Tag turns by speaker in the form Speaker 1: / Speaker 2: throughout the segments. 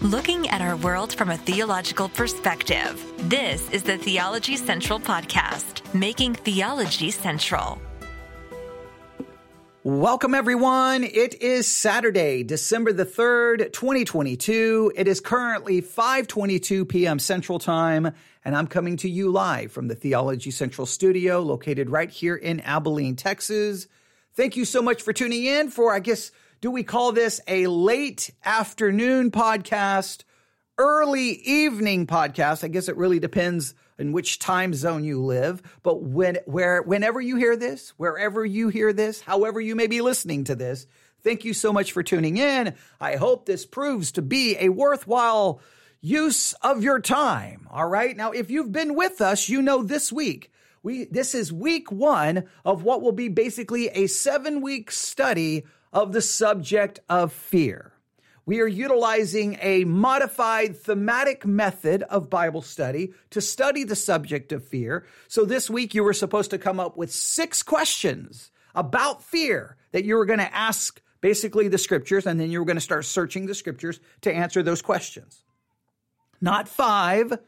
Speaker 1: looking at our world from a theological perspective. This is the Theology Central Podcast, making theology central.
Speaker 2: Welcome, everyone. It is Saturday, December the 3rd, 2022. It is currently 5.22 p.m. Central Time, and I'm coming to you live from the Theology Central studio located right here in Abilene, Texas. Thank you so much for tuning in for, I guess, do we call this a late afternoon podcast, early evening podcast? I guess it really depends in which time zone you live. But when, where, whenever you hear this, wherever you hear this, however you may be listening to this, thank you so much for tuning in. I hope this proves to be a worthwhile use of your time. All right. Now, if you've been with us, you know this week. We, this is week one of what will be basically a seven week study of the subject of fear. We are utilizing a modified thematic method of Bible study to study the subject of fear. So this week you were supposed to come up with six questions about fear that you were going to ask basically the scriptures, and then you were going to start searching the scriptures to answer those questions. Not five,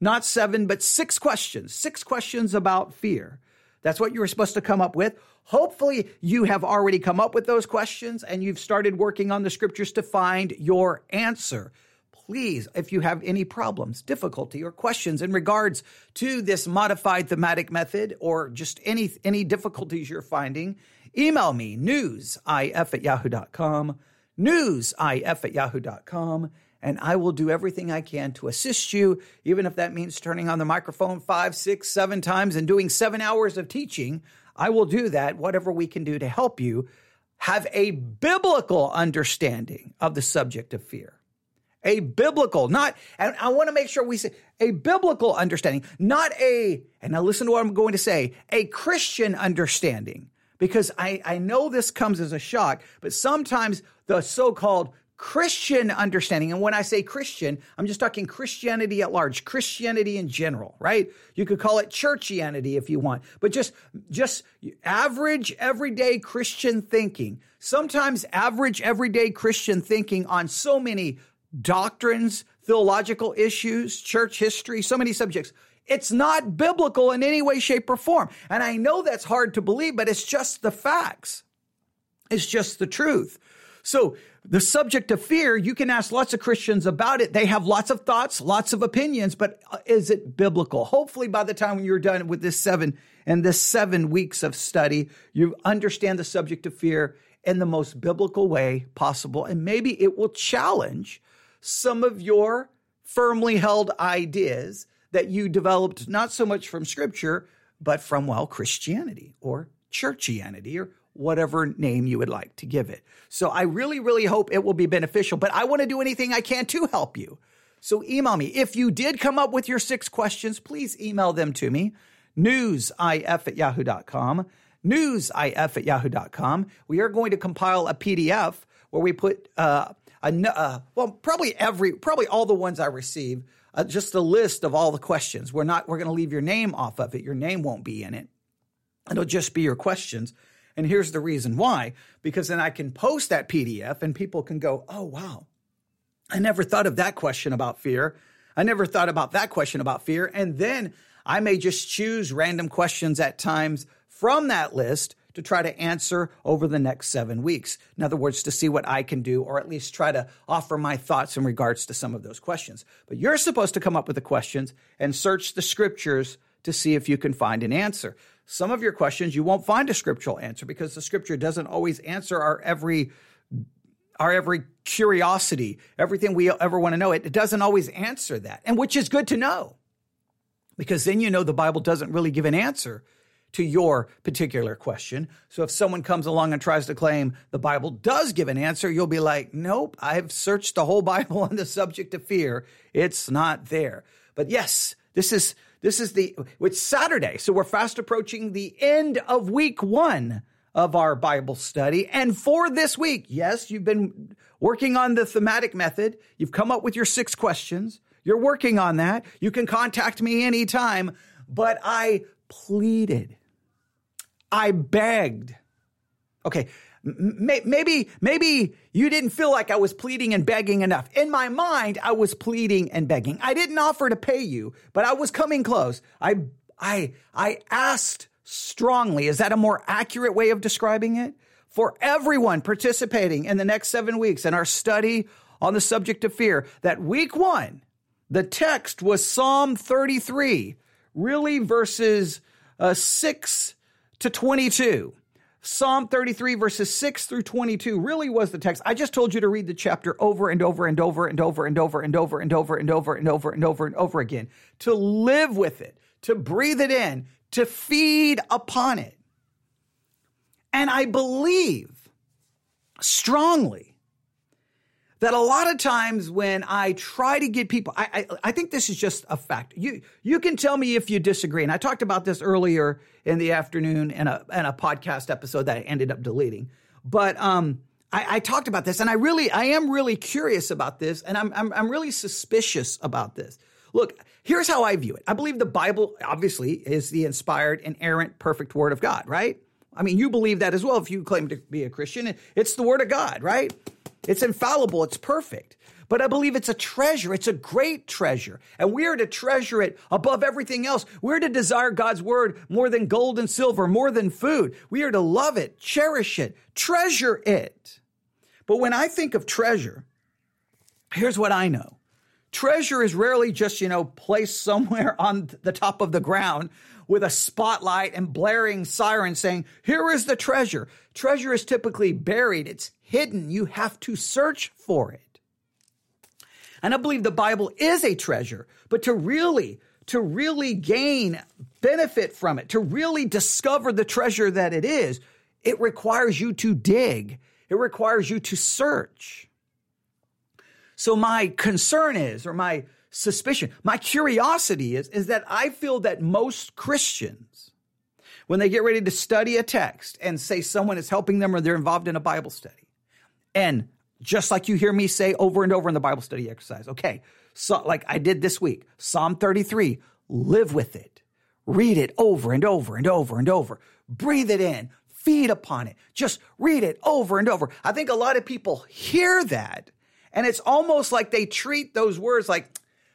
Speaker 2: not seven, but six questions. Six questions about fear. That's what you were supposed to come up with. Hopefully, you have already come up with those questions and you've started working on the scriptures to find your answer. Please, if you have any problems, difficulty, or questions in regards to this modified thematic method or just any, any difficulties you're finding, email me newsif at yahoo.com, newsif at yahoo.com, and I will do everything I can to assist you, even if that means turning on the microphone five, six, seven times and doing seven hours of teaching I will do that, whatever we can do to help you have a biblical understanding of the subject of fear. A biblical, not, and I want to make sure we say a biblical understanding, not a, and now listen to what I'm going to say, a Christian understanding. Because I, I know this comes as a shock, but sometimes the so called Christian understanding. And when I say Christian, I'm just talking Christianity at large, Christianity in general, right? You could call it churchianity if you want, but just, just average everyday Christian thinking. Sometimes average everyday Christian thinking on so many doctrines, theological issues, church history, so many subjects. It's not biblical in any way, shape, or form. And I know that's hard to believe, but it's just the facts. It's just the truth. So the subject of fear, you can ask lots of Christians about it. They have lots of thoughts, lots of opinions, but uh, is it biblical? Hopefully by the time you're done with this seven and this seven weeks of study, you understand the subject of fear in the most biblical way possible. And maybe it will challenge some of your firmly held ideas that you developed not so much from scripture, but from, well, Christianity or churchianity or whatever name you would like to give it. So I really, really hope it will be beneficial, but I want to do anything I can to help you. So email me. If you did come up with your six questions, please email them to me. Newsif at yahoo.com. Newsif at yahoo.com. We are going to compile a PDF where we put, uh, a, uh, well, probably every, probably all the ones I receive, uh, just a list of all the questions. We're not, we're going to leave your name off of it. Your name won't be in it. It'll just be your questions. And here's the reason why because then I can post that PDF and people can go, oh, wow, I never thought of that question about fear. I never thought about that question about fear. And then I may just choose random questions at times from that list to try to answer over the next seven weeks. In other words, to see what I can do, or at least try to offer my thoughts in regards to some of those questions. But you're supposed to come up with the questions and search the scriptures to see if you can find an answer some of your questions you won't find a scriptural answer because the scripture doesn't always answer our every our every curiosity, everything we ever want to know. It, it doesn't always answer that, and which is good to know because then you know the Bible doesn't really give an answer to your particular question. So if someone comes along and tries to claim the Bible does give an answer, you'll be like, nope, I've searched the whole Bible on the subject of fear. It's not there. But yes, this is this is the, it's Saturday. So we're fast approaching the end of week one of our Bible study. And for this week, yes, you've been working on the thematic method. You've come up with your six questions. You're working on that. You can contact me anytime. But I pleaded, I begged. Okay, Maybe, maybe you didn't feel like I was pleading and begging enough. In my mind, I was pleading and begging. I didn't offer to pay you, but I was coming close. I, I, I asked strongly. Is that a more accurate way of describing it? For everyone participating in the next seven weeks in our study on the subject of fear, that week one, the text was Psalm 33, really verses uh, 6 to 22. Psalm 33, verses 6 through 22 really was the text. I just told you to read the chapter over and over and over and over and over and over and over and over and over and over and over again, to live with it, to breathe it in, to feed upon it. And I believe strongly that a lot of times when I try to get people, I, I, I, think this is just a fact. You, you can tell me if you disagree. And I talked about this earlier in the afternoon in a, in a podcast episode that I ended up deleting. But, um, I, I talked about this and I really, I am really curious about this and I'm, I'm, I'm really suspicious about this. Look, here's how I view it. I believe the Bible obviously is the inspired, inerrant, perfect word of God, right? I mean, you believe that as well if you claim to be a Christian. It's the word of God, right? It's infallible, it's perfect. But I believe it's a treasure. It's a great treasure. And we are to treasure it above everything else. We're to desire God's word more than gold and silver, more than food. We are to love it, cherish it, treasure it. But when I think of treasure, here's what I know. Treasure is rarely just, you know, placed somewhere on the top of the ground with a spotlight and blaring siren saying, here is the treasure. Treasure is typically buried. It's hidden. You have to search for it. And I believe the Bible is a treasure, but to really, to really gain benefit from it, to really discover the treasure that it is, it requires you to dig. It requires you to search. So my concern is, or my suspicion, my curiosity is, is that I feel that most Christians, when they get ready to study a text and say someone is helping them or they're involved in a Bible study, and just like you hear me say over and over in the Bible study exercise, okay, so like I did this week, Psalm 33, live with it, read it over and over and over and over, breathe it in, feed upon it, just read it over and over. I think a lot of people hear that and it's almost like they treat those words like,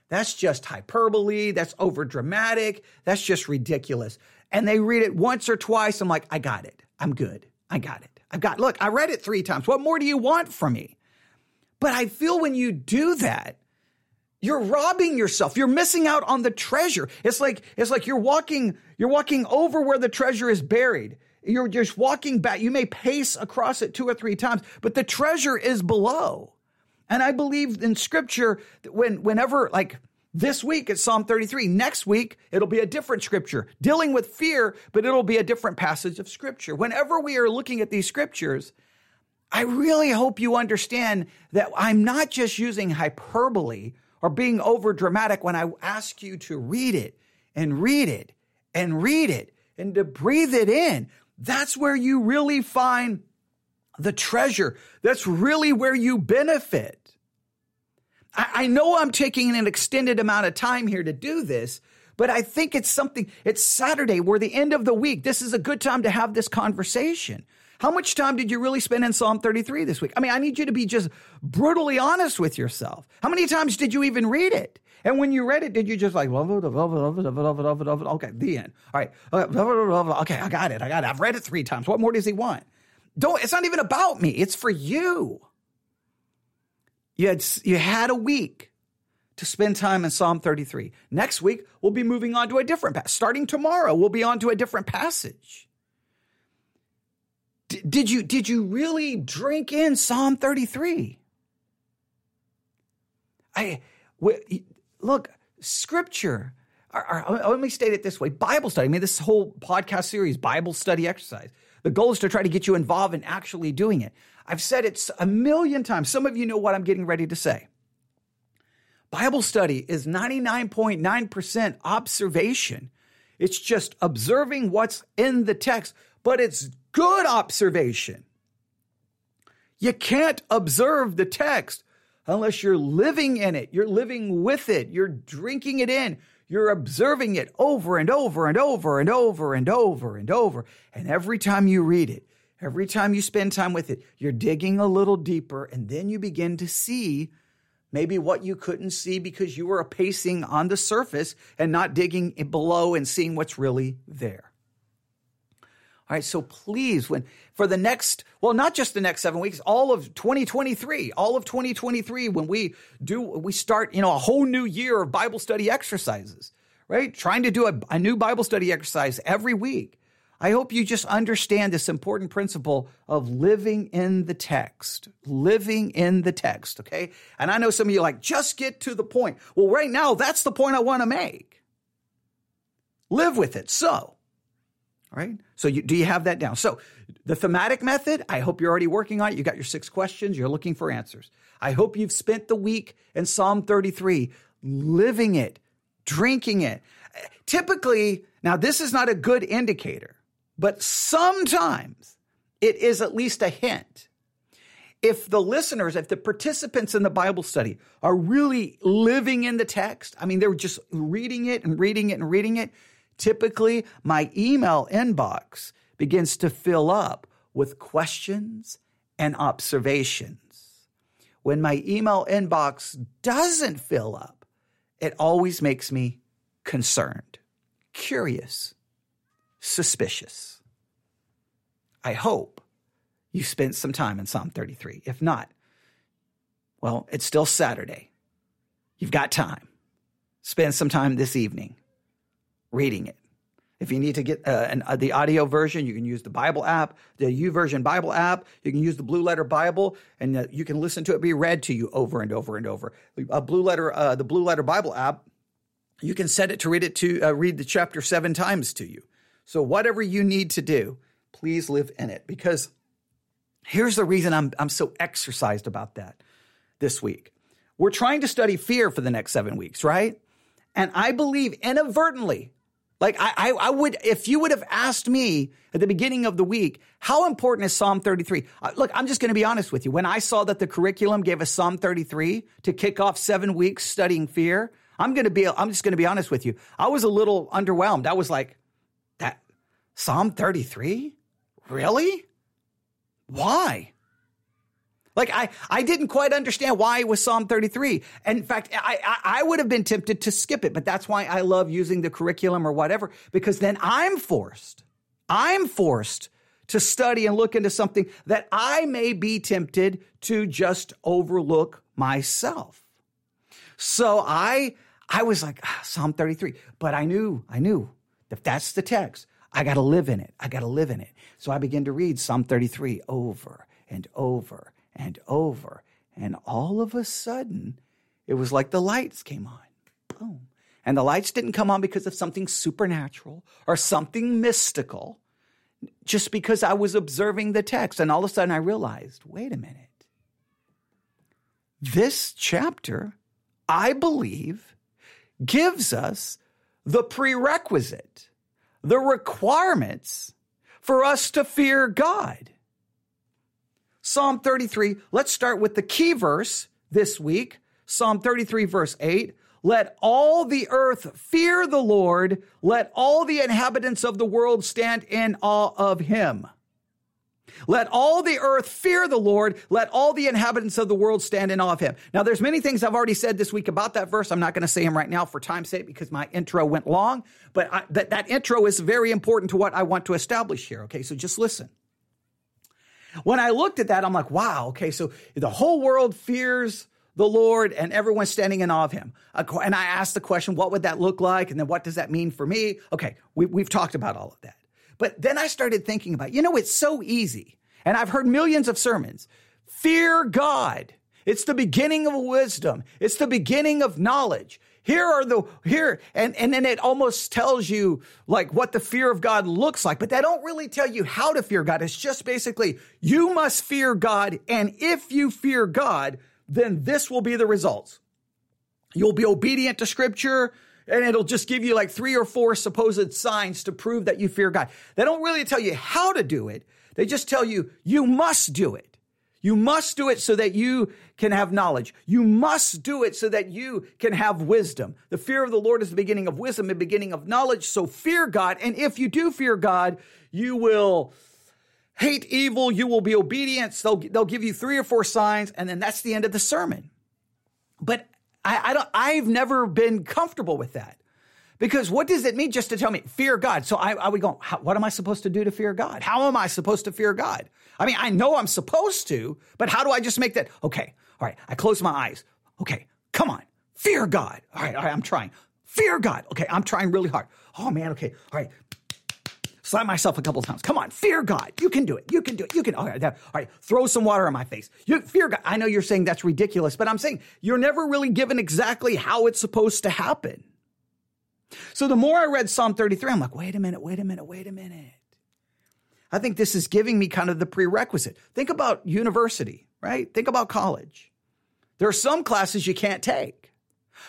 Speaker 2: that's just hyperbole. That's over dramatic. That's just ridiculous. And they read it once or twice. I'm like, I got it. I'm good. I got it. I've got, look, I read it three times. What more do you want from me? But I feel when you do that, you're robbing yourself. You're missing out on the treasure. It's like, it's like you're walking, you're walking over where the treasure is buried. You're just walking back. You may pace across it two or three times, but the treasure is below. And I believe in scripture that when, whenever, like this week it's Psalm 33, next week it'll be a different scripture dealing with fear, but it'll be a different passage of scripture. Whenever we are looking at these scriptures, I really hope you understand that I'm not just using hyperbole or being over dramatic when I ask you to read it and read it and read it and to breathe it in. That's where you really find the treasure. That's really where you benefit. I, I know I'm taking an extended amount of time here to do this, but I think it's something, it's Saturday. We're the end of the week. This is a good time to have this conversation. How much time did you really spend in Psalm 33 this week? I mean, I need you to be just brutally honest with yourself. How many times did you even read it? And when you read it, did you just like, okay, the end. All right. Uh, okay, I got it. I got it. I've read it three times. What more does he want? Don't, it's not even about me. It's for you. You had, you had a week to spend time in Psalm 33. Next week, we'll be moving on to a different passage. Starting tomorrow, we'll be on to a different passage. D- did you, did you really drink in Psalm 33? I, look, scripture, or, or, let me state it this way Bible study. I mean, this whole podcast series, Bible study exercise. The goal is to try to get you involved in actually doing it. I've said it a million times. Some of you know what I'm getting ready to say. Bible study is 99.9% observation. It's just observing what's in the text, but it's good observation. You can't observe the text unless you're living in it, you're living with it, you're drinking it in, you're observing it over and over and over and over and over and over. And every time you read it, Every time you spend time with it, you're digging a little deeper, and then you begin to see maybe what you couldn't see because you were pacing on the surface and not digging below and seeing what's really there. All right, so please, when for the next, well, not just the next seven weeks, all of 2023, all of 2023, when we do, we start, you know, a whole new year of Bible study exercises, right? Trying to do a, a new Bible study exercise every week. I hope you just understand this important principle of living in the text, living in the text, okay? And I know some of you like, just get to the point. Well, right now, that's the point I want to make. Live with it. So, all right? So, you, do you have that down? So, the thematic method, I hope you're already working on it. You got your six questions, you're looking for answers. I hope you've spent the week in Psalm 33 living it, drinking it. Typically, now this is not a good indicator but sometimes it is at least a hint. If the listeners, if the participants in the Bible study are really living in the text, I mean, they're just reading it and reading it and reading it, typically my email inbox begins to fill up with questions and observations. When my email inbox doesn't fill up, it always makes me concerned, curious, suspicious. I hope you spent some time in Psalm 33. If not, well, it's still Saturday. You've got time. Spend some time this evening reading it. If you need to get uh, an, uh, the audio version, you can use the Bible app, the YouVersion Bible app. You can use the Blue Letter Bible, and uh, you can listen to it be read to you over and over and over. A Blue Letter, uh, the Blue Letter Bible app, you can set it to read it to uh, read the chapter seven times to you. So, whatever you need to do, please live in it. Because here's the reason I'm, I'm so exercised about that this week. We're trying to study fear for the next seven weeks, right? And I believe inadvertently, like I, I, I, would, if you would have asked me at the beginning of the week, how important is Psalm 33? Uh, look, I'm just going to be honest with you. When I saw that the curriculum gave us Psalm 33 to kick off seven weeks studying fear, I'm going to be, I'm just going to be honest with you. I was a little underwhelmed. I was like, Psalm 33? Really? Why? Like I, I didn't quite understand why it was Psalm 33. And in fact, I, I, I, would have been tempted to skip it, but that's why I love using the curriculum or whatever, because then I'm forced, I'm forced to study and look into something that I may be tempted to just overlook myself. So I, I was like, ah, Psalm 33, but I knew, I knew that that's the text. I got to live in it. I got to live in it. So I began to read Psalm 33 over and over and over. And all of a sudden, it was like the lights came on. Boom. And the lights didn't come on because of something supernatural or something mystical, just because I was observing the text. And all of a sudden, I realized wait a minute. This chapter, I believe, gives us the prerequisite the requirements for us to fear God. Psalm 33, let's start with the key verse this week. Psalm 33, verse 8. Let all the earth fear the Lord. Let all the inhabitants of the world stand in awe of him. Let all the earth fear the Lord. Let all the inhabitants of the world stand in awe of him. Now, there's many things I've already said this week about that verse. I'm not going to say them right now for time's sake because my intro went long, but I, that, that intro is very important to what I want to establish here. Okay, so just listen. When I looked at that, I'm like, wow, okay, so the whole world fears the Lord and everyone's standing in awe of him. And I asked the question, what would that look like? And then what does that mean for me? Okay, we, we've talked about all of that. But then I started thinking about, you know, it's so easy. And I've heard millions of sermons. Fear God. It's the beginning of wisdom. It's the beginning of knowledge. Here are the, here, and, and then it almost tells you like what the fear of God looks like, but they don't really tell you how to fear God. It's just basically, you must fear God. And if you fear God, then this will be the results. You'll be obedient to scripture and it'll just give you like three or four supposed signs to prove that you fear God. They don't really tell you how to do it. They just tell you, you must do it. You must do it so that you can have knowledge. You must do it so that you can have wisdom. The fear of the Lord is the beginning of wisdom, the beginning of knowledge. So fear God. And if you do fear God, you will hate evil, you will be obedient. They'll, they'll give you three or four signs, and then that's the end of the sermon. But I, I don't, I've never been comfortable with that. Because what does it mean just to tell me fear God? So I, I would go, what am I supposed to do to fear God? How am I supposed to fear God? I mean, I know I'm supposed to, but how do I just make that? Okay, all right, I close my eyes. Okay, come on, fear God. All right, all right, I'm trying. Fear God. Okay, I'm trying really hard. Oh man, okay, all right. Slap myself a couple times. Come on, fear God. You can do it. You can do it. You can. All right, all right. Throw some water on my face. You fear God. I know you're saying that's ridiculous, but I'm saying you're never really given exactly how it's supposed to happen. So the more I read Psalm 33, I'm like, wait a minute, wait a minute, wait a minute. I think this is giving me kind of the prerequisite. Think about university, right? Think about college. There are some classes you can't take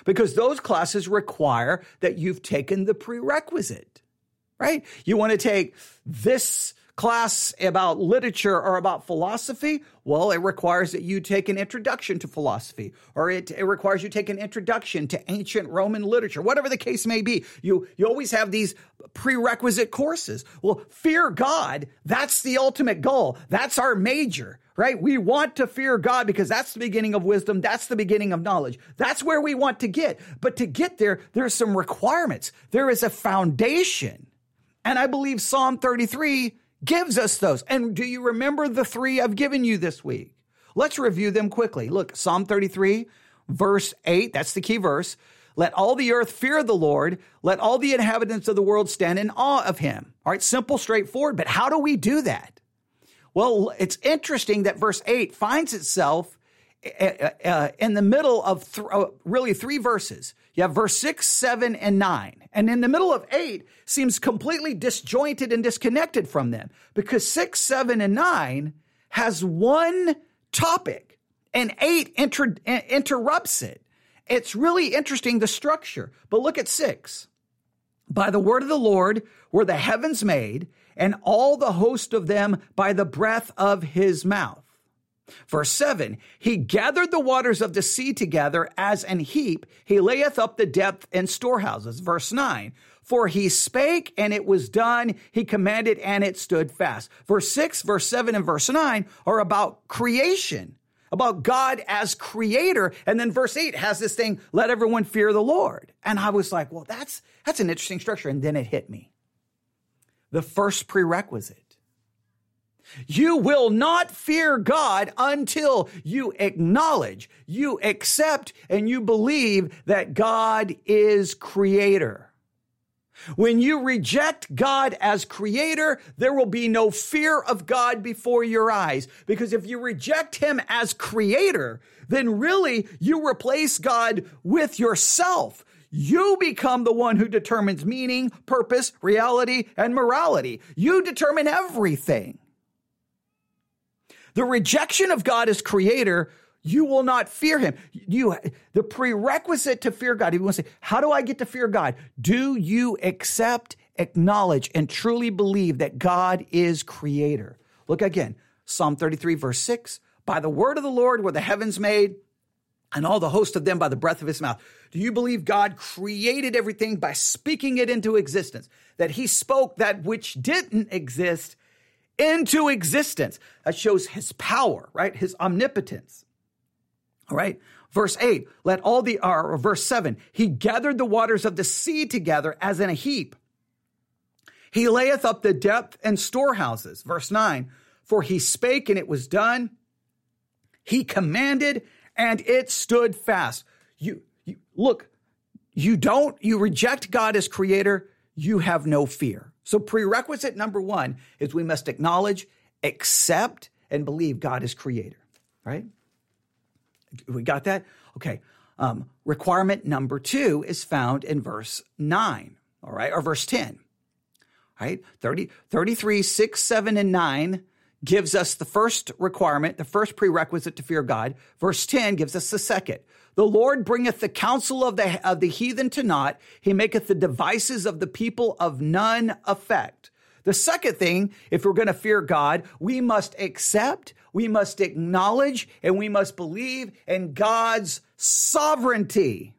Speaker 2: because those classes require that you've taken the prerequisite, right? You want to take this class about literature or about philosophy? Well, it requires that you take an introduction to philosophy, or it, it requires you take an introduction to ancient Roman literature, whatever the case may be. You, you always have these prerequisite courses. Well, fear God, that's the ultimate goal. That's our major, right? We want to fear God because that's the beginning of wisdom. That's the beginning of knowledge. That's where we want to get. But to get there, there's some requirements. There is a foundation. And I believe Psalm 33 gives us those. And do you remember the three I've given you this week? Let's review them quickly. Look, Psalm 33, verse 8, that's the key verse. Let all the earth fear the Lord. Let all the inhabitants of the world stand in awe of him. All right, simple, straightforward. But how do we do that? Well, it's interesting that verse 8 finds itself uh, uh, in the middle of th- uh, really three verses. You have verse 6, 7, and 9. And in the middle of 8 seems completely disjointed and disconnected from them because 6, 7, and 9 has one topic and 8 inter- interrupts it. It's really interesting, the structure. But look at 6. By the word of the Lord were the heavens made, and all the host of them by the breath of his mouth. Verse 7 He gathered the waters of the sea together as an heap, he layeth up the depth in storehouses. Verse 9 For he spake and it was done, he commanded and it stood fast. Verse 6, verse 7, and verse 9 are about creation, about God as creator. And then verse 8 has this thing, let everyone fear the Lord. And I was like, well, that's that's an interesting structure. And then it hit me. The first prerequisite you will not fear God until you acknowledge, you accept, and you believe that God is creator. When you reject God as creator, there will be no fear of God before your eyes. Because if you reject him as creator, then really you replace God with yourself. You become the one who determines meaning, purpose, reality, and morality. You determine everything. The rejection of God as creator, you will not fear him. You, the prerequisite to fear God, if you want to say, how do I get to fear God? Do you accept, acknowledge, and truly believe that God is creator? Look again, Psalm 33, verse 6. By the word of the Lord were the heavens made, and all the host of them by the breath of his mouth. Do you believe God created everything by speaking it into existence? That he spoke that which didn't exist into existence. That shows his power, right? His omnipotence. All right. Verse 8, let all the, or verse 7, he gathered the waters of the sea together as in a heap. He layeth up the depth and storehouses. Verse 9, for he spake and it was done. He commanded and it stood fast. You, you look, you don't, you reject God as creator, you have no fear. So, prerequisite number one is we must acknowledge, accept, and believe God is creator, right? We got that? Okay. Um, requirement number two is found in verse 9, all right, or verse 10, right? 30, 33, 6, 7, and 9 gives us the first requirement, the first prerequisite to fear God. Verse 10 gives us the second. The Lord bringeth the counsel of the, of the heathen to naught. He maketh the devices of the people of none effect. The second thing, if we're going to fear God, we must accept, we must acknowledge, and we must believe in God's sovereignty.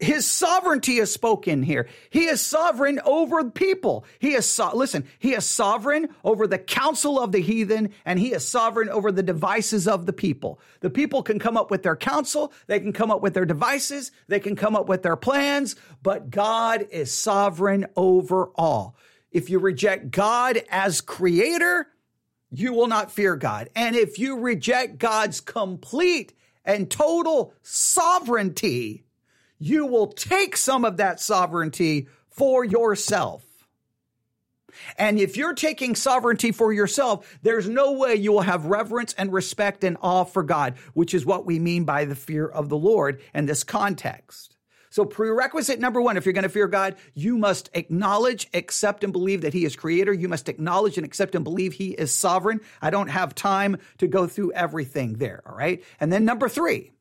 Speaker 2: His sovereignty is spoken here. He is sovereign over people. He is, so- listen, he is sovereign over the counsel of the heathen and he is sovereign over the devices of the people. The people can come up with their counsel. They can come up with their devices. They can come up with their plans, but God is sovereign over all. If you reject God as creator, you will not fear God. And if you reject God's complete and total sovereignty, you will take some of that sovereignty for yourself. And if you're taking sovereignty for yourself, there's no way you will have reverence and respect and awe for God, which is what we mean by the fear of the Lord in this context. So, prerequisite number one, if you're going to fear God, you must acknowledge, accept, and believe that He is creator. You must acknowledge and accept and believe He is sovereign. I don't have time to go through everything there. All right. And then number three,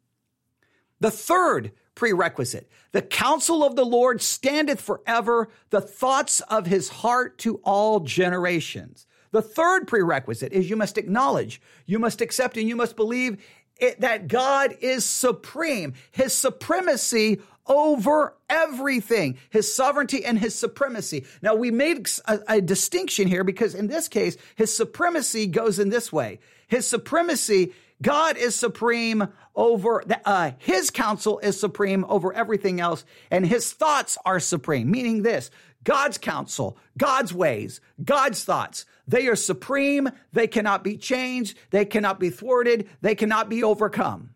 Speaker 2: the third prerequisite. The counsel of the Lord standeth forever, the thoughts of his heart to all generations. The third prerequisite is you must acknowledge, you must accept, and you must believe it, that God is supreme. His supremacy over everything, his sovereignty and his supremacy. Now, we made a, a, distinction here because in this case, his supremacy goes in this way. His supremacy, God is supreme over, uh, his counsel is supreme over everything else, and his thoughts are supreme, meaning this God's counsel, God's ways, God's thoughts. They are supreme. They cannot be changed. They cannot be thwarted. They cannot be overcome.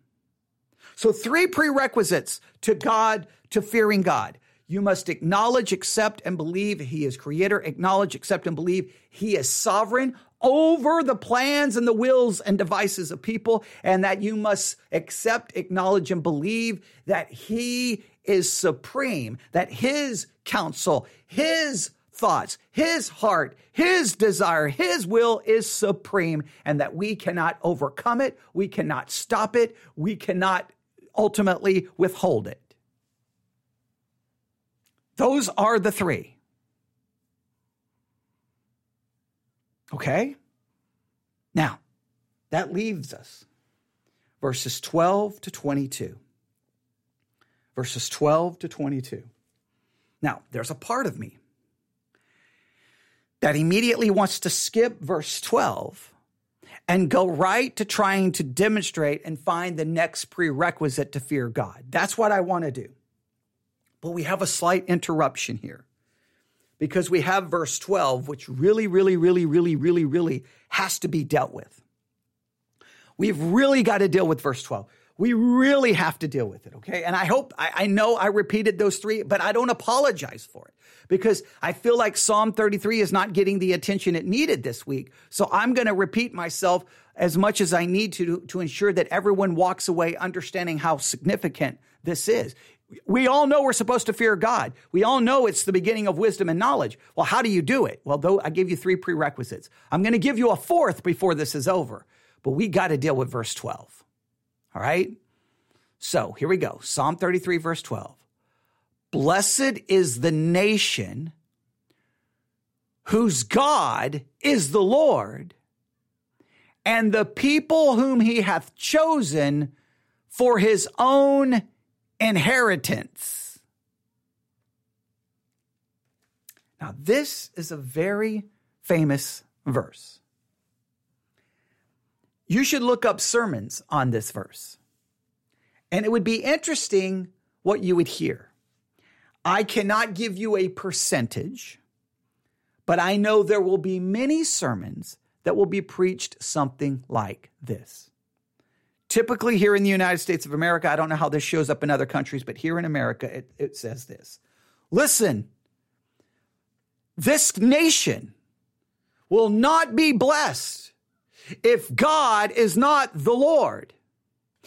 Speaker 2: So, three prerequisites to God, to fearing God. You must acknowledge, accept, and believe He is creator. Acknowledge, accept, and believe He is sovereign over the plans and the wills and devices of people, and that you must accept, acknowledge, and believe that He is supreme, that His counsel, His thoughts, His heart, His desire, His will is supreme, and that we cannot overcome it, we cannot stop it, we cannot ultimately withhold it. Those are the three. Okay? Now, that leaves us verses 12 to 22. Verses 12 to 22. Now, there's a part of me that immediately wants to skip verse 12 and go right to trying to demonstrate and find the next prerequisite to fear God. That's what I want to do. But we have a slight interruption here because we have verse 12, which really, really, really, really, really, really has to be dealt with. We've really got to deal with verse 12. We really have to deal with it, okay? And I hope, I, I, know I repeated those three, but I don't apologize for it because I feel like Psalm 33 is not getting the attention it needed this week. So I'm going to repeat myself as much as I need to to ensure that everyone walks away understanding how significant this is. We all know we're supposed to fear God. We all know it's the beginning of wisdom and knowledge. Well, how do you do it? Well, though I give you three prerequisites. I'm going to give you a fourth before this is over, but we got to deal with verse 12. All right? So here we go Psalm 33, verse 12. Blessed is the nation whose God is the Lord, and the people whom he hath chosen for his own inheritance. Now, this is a very famous verse. You should look up sermons on this verse. And it would be interesting what you would hear. I cannot give you a percentage, but I know there will be many sermons that will be preached something like this. Typically, here in the United States of America, I don't know how this shows up in other countries, but here in America, it, it says this Listen, this nation will not be blessed if God is not the Lord.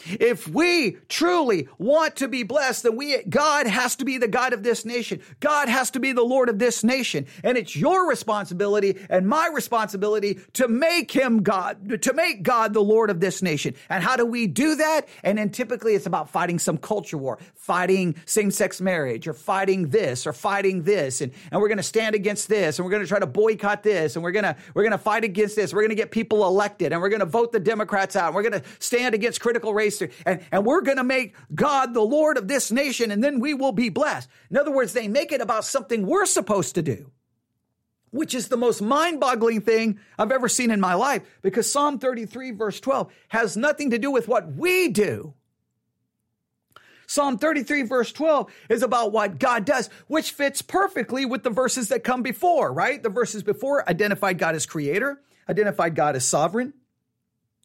Speaker 2: If we truly want to be blessed, then we, God has to be the God of this nation. God has to be the Lord of this nation. And it's your responsibility and my responsibility to make him God, to make God the Lord of this nation. And how do we do that? And then typically it's about fighting some culture war, fighting same-sex marriage or fighting this or fighting this. And, and we're going to stand against this and we're going to try to boycott this and we're going to, we're going to fight against this. We're going to get people elected and we're going to vote the Democrats out. And we're going to stand against critical race race and, and we're going to make God the Lord of this nation and then we will be blessed. In other words, they make it about something we're supposed to do, which is the most mind boggling thing I've ever seen in my life because Psalm 33 verse 12 has nothing to do with what we do. Psalm 33 verse 12 is about what God does, which fits perfectly with the verses that come before, right? The verses before identified God as creator, identified God as sovereign,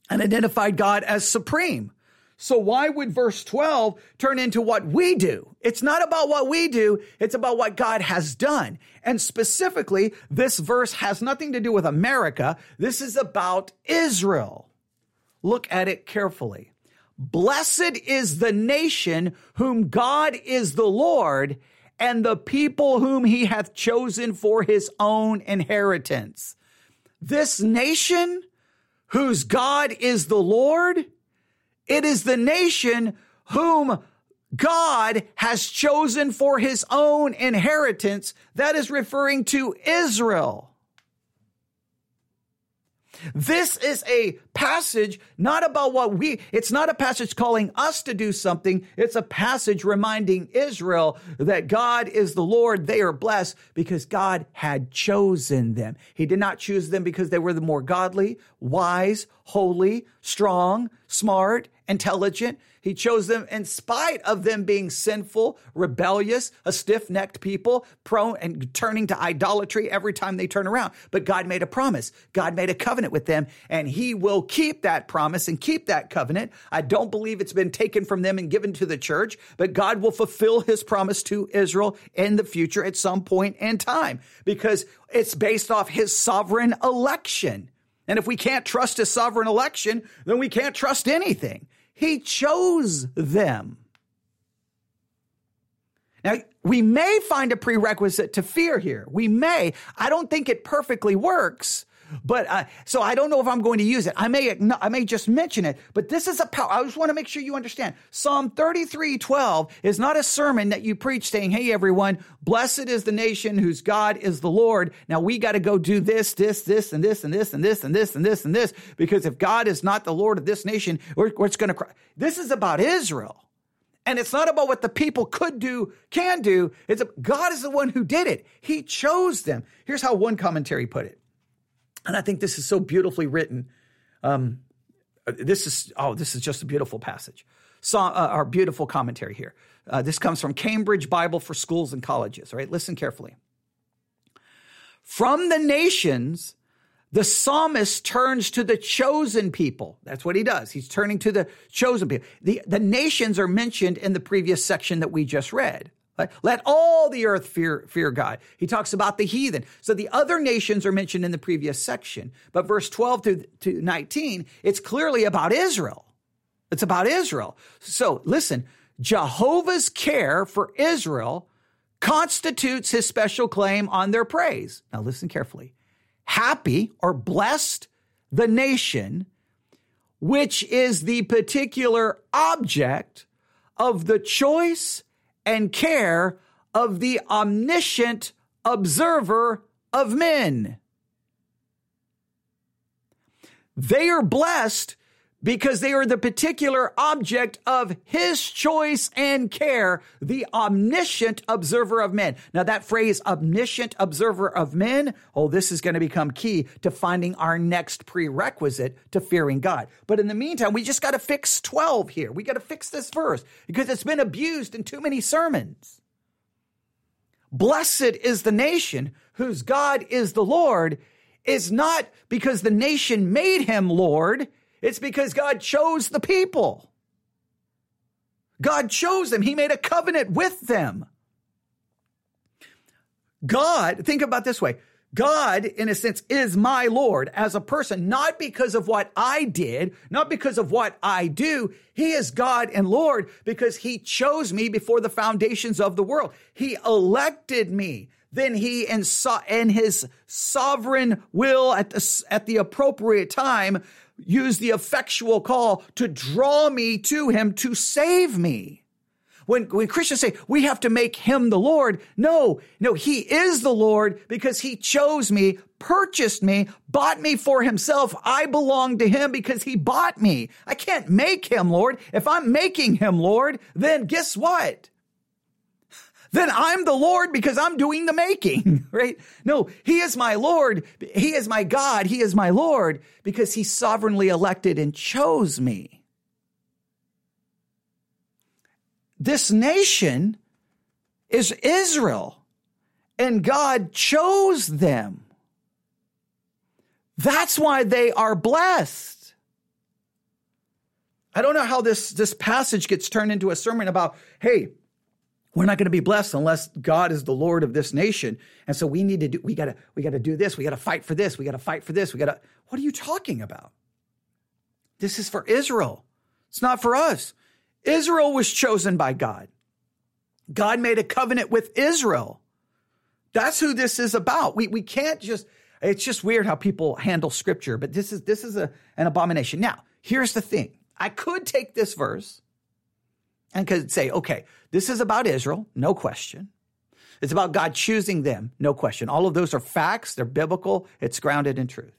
Speaker 2: and identified God as supreme. So why would verse 12 turn into what we do? It's not about what we do. It's about what God has done. And specifically, this verse has nothing to do with America. This is about Israel. Look at it carefully. Blessed is the nation whom God is the Lord and the people whom he hath chosen for his own inheritance. This nation whose God is the Lord, it is the nation whom God has chosen for his own inheritance. That is referring to Israel. This is a passage not about what we, it's not a passage calling us to do something. It's a passage reminding Israel that God is the Lord. They are blessed because God had chosen them. He did not choose them because they were the more godly, wise, holy, strong, smart, intelligent. He chose them in spite of them being sinful, rebellious, a stiff necked people, prone and turning to idolatry every time they turn around. But God made a promise. God made a covenant with them, and He will keep that promise and keep that covenant. I don't believe it's been taken from them and given to the church, but God will fulfill His promise to Israel in the future at some point in time because it's based off His sovereign election. And if we can't trust His sovereign election, then we can't trust anything. He chose them. Now, we may find a prerequisite to fear here. We may. I don't think it perfectly works, but uh, so I don't know if I'm going to use it. I may I may just mention it, but this is a power. I just want to make sure you understand. Psalm 33:12 is not a sermon that you preach saying, "Hey everyone, blessed is the nation whose God is the Lord." Now we got to go do this, this, this, and this, and this, and this, and this, and this, and this, because if God is not the Lord of this nation, we're, we're going to cry. This is about Israel. And it's not about what the people could do, can do. It's a, God is the one who did it. He chose them. Here's how one commentary put it. And I think this is so beautifully written. Um, this is, oh, this is just a beautiful passage. So, uh, our beautiful commentary here. Uh, this comes from Cambridge Bible for Schools and Colleges, right? Listen carefully. From the nations, the psalmist turns to the chosen people. That's what he does. He's turning to the chosen people. The, the nations are mentioned in the previous section that we just read. Let all the earth fear, fear God. He talks about the heathen. So the other nations are mentioned in the previous section. But verse 12 to, to 19, it's clearly about Israel. It's about Israel. So listen, Jehovah's care for Israel constitutes his special claim on their praise. Now listen carefully. Happy or blessed the nation, which is the particular object of the choice and care of the omniscient observer of men. They are blessed because they are the particular object of his choice and care, the omniscient observer of men. Now, that phrase, omniscient observer of men, oh, this is going to become key to finding our next prerequisite to fearing God. But in the meantime, we just got to fix 12 here. We got to fix this verse because it's been abused in too many sermons. Blessed is the nation whose God is the Lord, is not because the nation made him Lord it's because God chose the people. God chose them. He made a covenant with them. God, think about this way. God, in a sense, is my Lord as a person, not because of what I did, not because of what I do. He is God and Lord because he chose me before the foundations of the world. He elected me. Then he, in, in his sovereign will at the, at the appropriate time, use the effectual call to draw me to him to save me. when, when Christians say we have to make him the Lord, no, no, he is the Lord because he chose me, purchased me, bought me for himself. I belong to him because he bought me. I can't make him Lord. If I'm making him Lord, then guess what? Then I'm the Lord because I'm doing the making, hmm. right? No, He is my Lord. He is my God. He is my Lord because He sovereignly elected and chose me. This nation is Israel and God chose them. That's why they are blessed. I don't know how this, this passage gets turned into a sermon about, hey, we're not going to be blessed unless God is the Lord of this nation. And so we need to do, we got to, we got to do this. We got to fight for this. We got to fight for this. We got to, what are you talking about? This is for Israel. It's not for us. Israel was chosen by God. God made a covenant with Israel. That's who this is about. We, we can't just, it's just weird how people handle scripture, but this is, this is a, an abomination. Now, here's the thing. I could take this verse and could say, okay, this is about Israel, no question. It's about God choosing them, no question. All of those are facts, they're biblical, it's grounded in truth.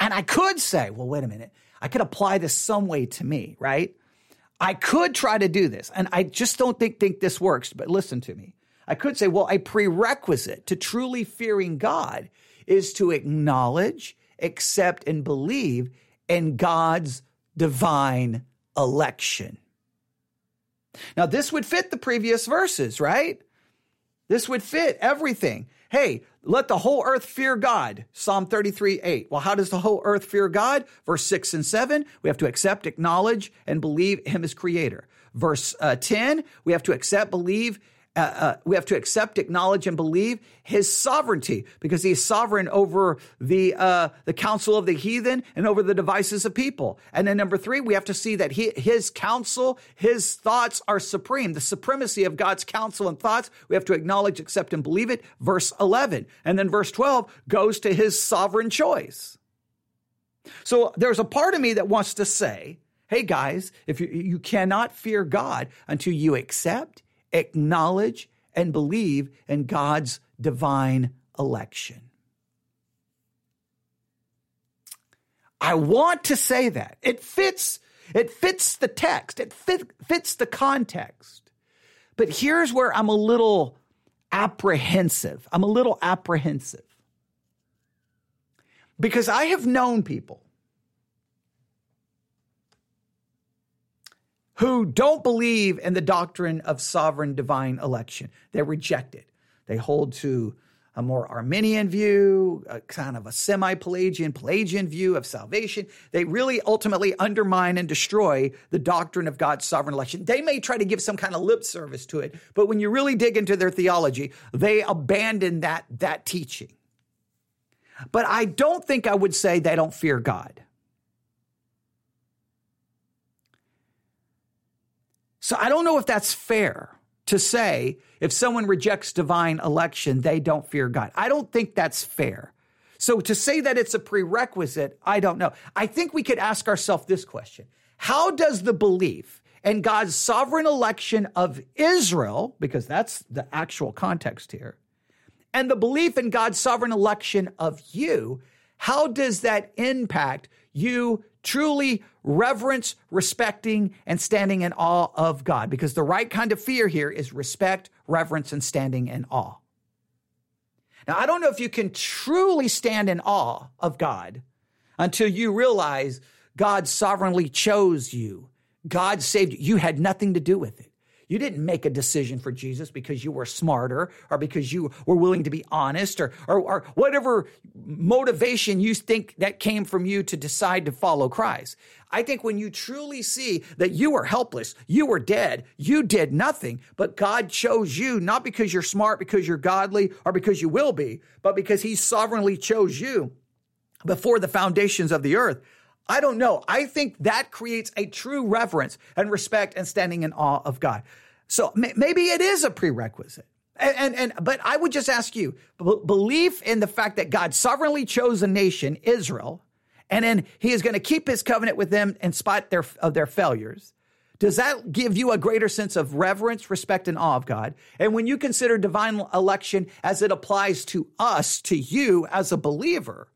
Speaker 2: And I could say, well, wait a minute, I could apply this some way to me, right? I could try to do this, and I just don't think, think this works, but listen to me. I could say, well, a prerequisite to truly fearing God is to acknowledge, accept, and believe in God's divine election. Now, this would fit the previous verses, right? This would fit everything. Hey, let the whole earth fear God. Psalm 33, 8. Well, how does the whole earth fear God? Verse 6 and 7, we have to accept, acknowledge, and believe Him as Creator. Verse uh, 10, we have to accept, believe, uh, uh, we have to accept, acknowledge, and believe his sovereignty because he is sovereign over the uh, the counsel of the heathen and over the devices of people. And then number three, we have to see that he, his counsel, his thoughts are supreme. The supremacy of God's counsel and thoughts, we have to acknowledge, accept, and believe it. Verse 11. And then verse 12 goes to his sovereign choice. So there's a part of me that wants to say, hey guys, if you, you cannot fear God until you accept, acknowledge and believe in God's divine election. I want to say that. It fits it fits the text. It fit, fits the context. But here's where I'm a little apprehensive. I'm a little apprehensive. Because I have known people who don't believe in the doctrine of sovereign divine election. They reject it. They hold to a more Arminian view, a kind of a semi Pelagian, Pelagian view of salvation. They really ultimately undermine and destroy the doctrine of God's sovereign election. They may try to give some kind of lip service to it, but when you really dig into their theology, they abandon that, that teaching. But I don't think I would say they don't fear God. So I don't know if that's fair to say if someone rejects divine election, they don't fear God. I don't think that's fair. So to say that it's a prerequisite, I don't know. I think we could ask ourselves this question How does the belief in God's sovereign election of Israel, because that's the actual context here, and the belief in God's sovereign election of you, how does that impact you truly reverence, respecting, and standing in awe of God. Because the right kind of fear here is respect, reverence, and standing in awe. Now, I don't know if you can truly stand in awe of God until you realize God sovereignly chose you. God saved you. You had nothing to do with it. You didn't make a decision for Jesus because you were smarter or because you were willing to be honest or, or, or, whatever motivation you think that came from you to decide to follow Christ. I think when you truly see that you were helpless, you were dead, you did nothing, but God chose you not because you're smart, because you're godly, or because you will be, but because He sovereignly chose you before the foundations of the earth. I don't know. I think that creates a true reverence and respect and standing in awe of God. So maybe it is a prerequisite. And, and, and but I would just ask you b- belief in the fact that God sovereignly chose a nation, Israel, and then he is going to keep his covenant with them in spite their, of their failures. Does that give you a greater sense of reverence, respect, and awe of God? And when you consider divine election as it applies to us, to you as a believer,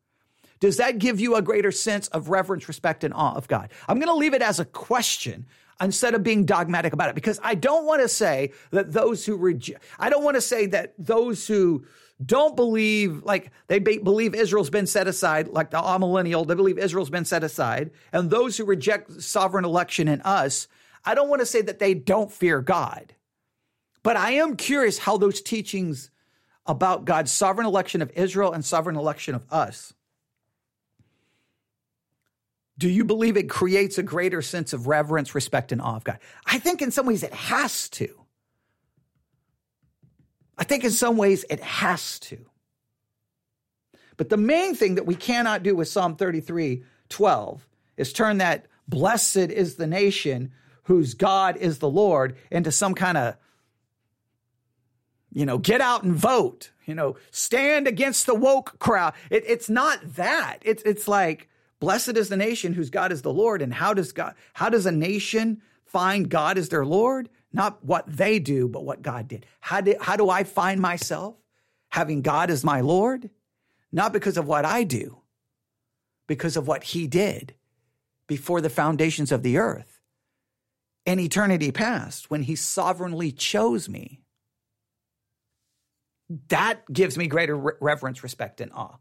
Speaker 2: does that give you a greater sense of reverence, respect, and awe of God? I'm going to leave it as a question instead of being dogmatic about it because I don't want to say that those who reject, I don't want to say that those who don't believe, like they be, believe Israel's been set aside, like the amillennial, they believe Israel's been set aside, and those who reject sovereign election in us, I don't want to say that they don't fear God. But I am curious how those teachings about God's sovereign election of Israel and sovereign election of us do you believe it creates a greater sense of reverence, respect, and awe of God? I think in some ways it has to. I think in some ways it has to. But the main thing that we cannot do with Psalm 33 12 is turn that blessed is the nation whose God is the Lord into some kind of, you know, get out and vote, you know, stand against the woke crowd. It, it's not that. It's, it's like, Blessed is the nation whose God is the Lord. And how does God, how does a nation find God as their Lord? Not what they do, but what God did. How, did, how do I find myself having God as my Lord? Not because of what I do, because of what He did before the foundations of the earth in eternity past when He sovereignly chose me. That gives me greater reverence, respect, and awe.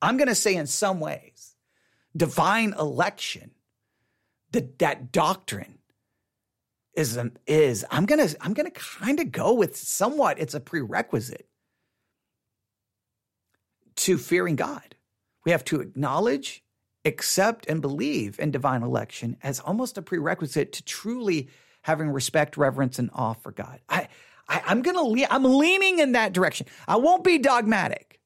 Speaker 2: I'm going to say, in some ways, divine election, that that doctrine is um, is I'm gonna I'm gonna kind of go with somewhat. It's a prerequisite to fearing God. We have to acknowledge, accept, and believe in divine election as almost a prerequisite to truly having respect, reverence, and awe for God. I, I am gonna le- I'm leaning in that direction. I won't be dogmatic,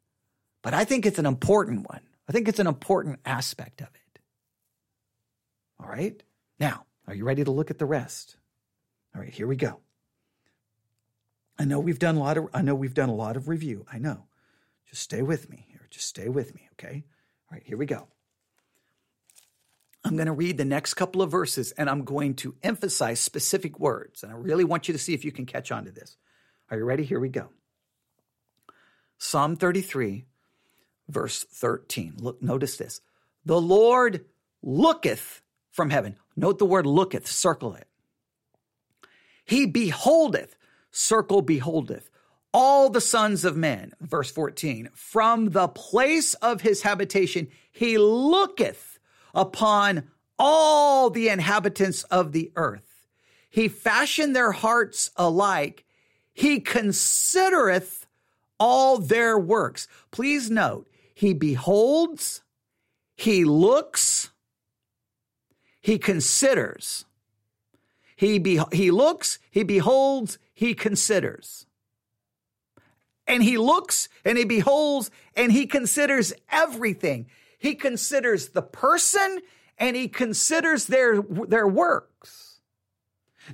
Speaker 2: but I think it's an important one. I think it's an important aspect of it. All right. Now, are you ready to look at the rest? All right, here we go. I know we've done a lot of I know we've done a lot of review. I know. Just stay with me here. Just stay with me, okay? All right, here we go. I'm going to read the next couple of verses and I'm going to emphasize specific words. And I really want you to see if you can catch on to this. Are you ready? Here we go. Psalm 33, verse 13. Look, notice this. The Lord looketh from heaven. Note the word looketh, circle it. He beholdeth, circle beholdeth, all the sons of men. Verse 14. From the place of his habitation, he looketh upon all the inhabitants of the earth. He fashioned their hearts alike. He considereth all their works. Please note, he beholds, he looks, he considers. He, be, he looks, he beholds, he considers. And he looks and he beholds and he considers everything. He considers the person and he considers their, their works.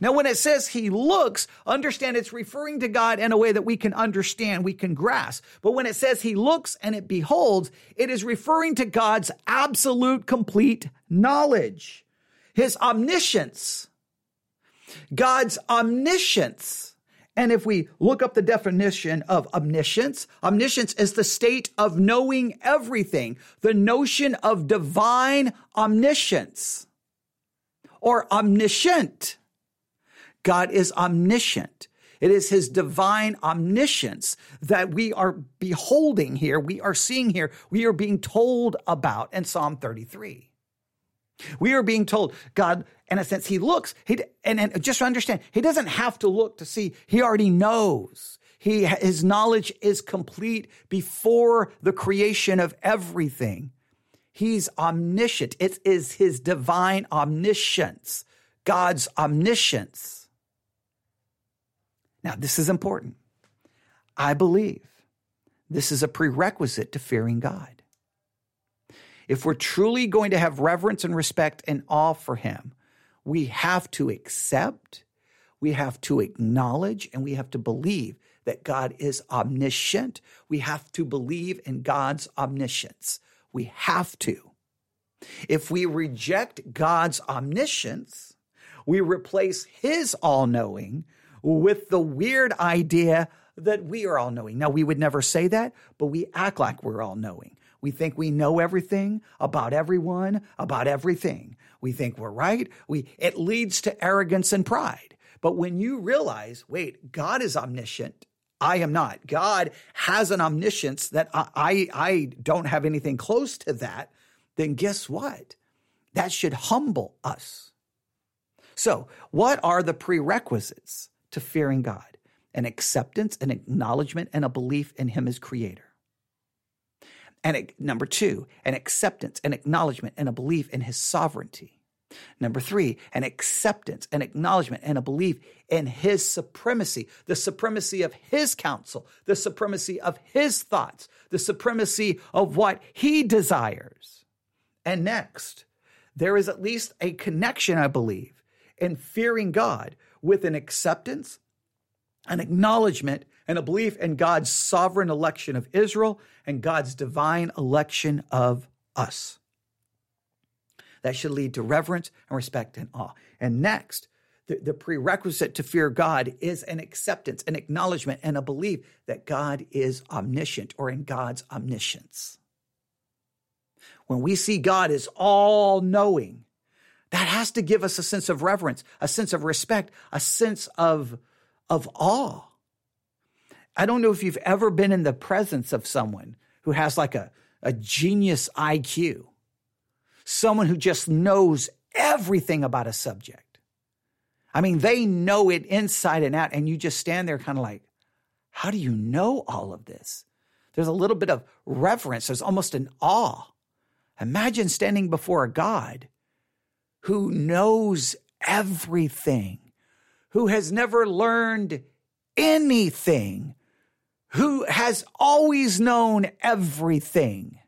Speaker 2: Now, when it says he looks, understand it's referring to God in a way that we can understand, we can grasp. But when it says he looks and it beholds, it is referring to God's absolute complete knowledge, his omniscience, God's omniscience. And if we look up the definition of omniscience, omniscience is the state of knowing everything, the notion of divine omniscience or omniscient. God is omniscient. It is his divine omniscience that we are beholding here, we are seeing here, we are being told about in Psalm 33. We are being told God, in a sense, he looks, he, and, and just understand, he doesn't have to look to see, he already knows. He, his knowledge is complete before the creation of everything. He's omniscient. It is his divine omniscience, God's omniscience. Now, this is important. I believe this is a prerequisite to fearing God. If we're truly going to have reverence and respect and awe for Him, we have to accept, we have to acknowledge, and we have to believe that God is omniscient. We have to believe in God's omniscience. We have to. If we reject God's omniscience, We replace his all knowing with the weird idea that we are all knowing. Now, we would never say that, but we act like we're all knowing. We think we know everything about everyone, about everything. We think we're right. We, it leads to arrogance and pride. But when you realize, wait, God is omniscient. I am not. God has an omniscience that I, I, I don't have anything close to that. Then guess what? That should humble us. So, what are the prerequisites to fearing God? An acceptance, an acknowledgement, and a belief in Him as Creator. And number two, an acceptance, an acknowledgement, and a belief in His sovereignty. Number three, an acceptance, an acknowledgement, and a belief in his supremacy, the supremacy of his counsel, the supremacy of his thoughts, the supremacy of what he desires. And next, there is at least a connection, I believe, in fearing God with an acceptance, an acknowledgement, and a belief in God's sovereign election of Israel and God's divine election of us. That should lead to reverence and respect and awe. And next, the, the prerequisite to fear God is an acceptance, an acknowledgement, and a belief that God is omniscient or in God's omniscience. When we see God as all knowing, that has to give us a sense of reverence, a sense of respect, a sense of, of awe. I don't know if you've ever been in the presence of someone who has like a, a genius IQ someone who just knows everything about a subject. I mean, they know it inside and out, and you just stand there kind of like, how do you know all of this? There's a little bit of reverence, there's almost an awe. Imagine standing before a God who knows everything, who has never learned anything, who has always known everything.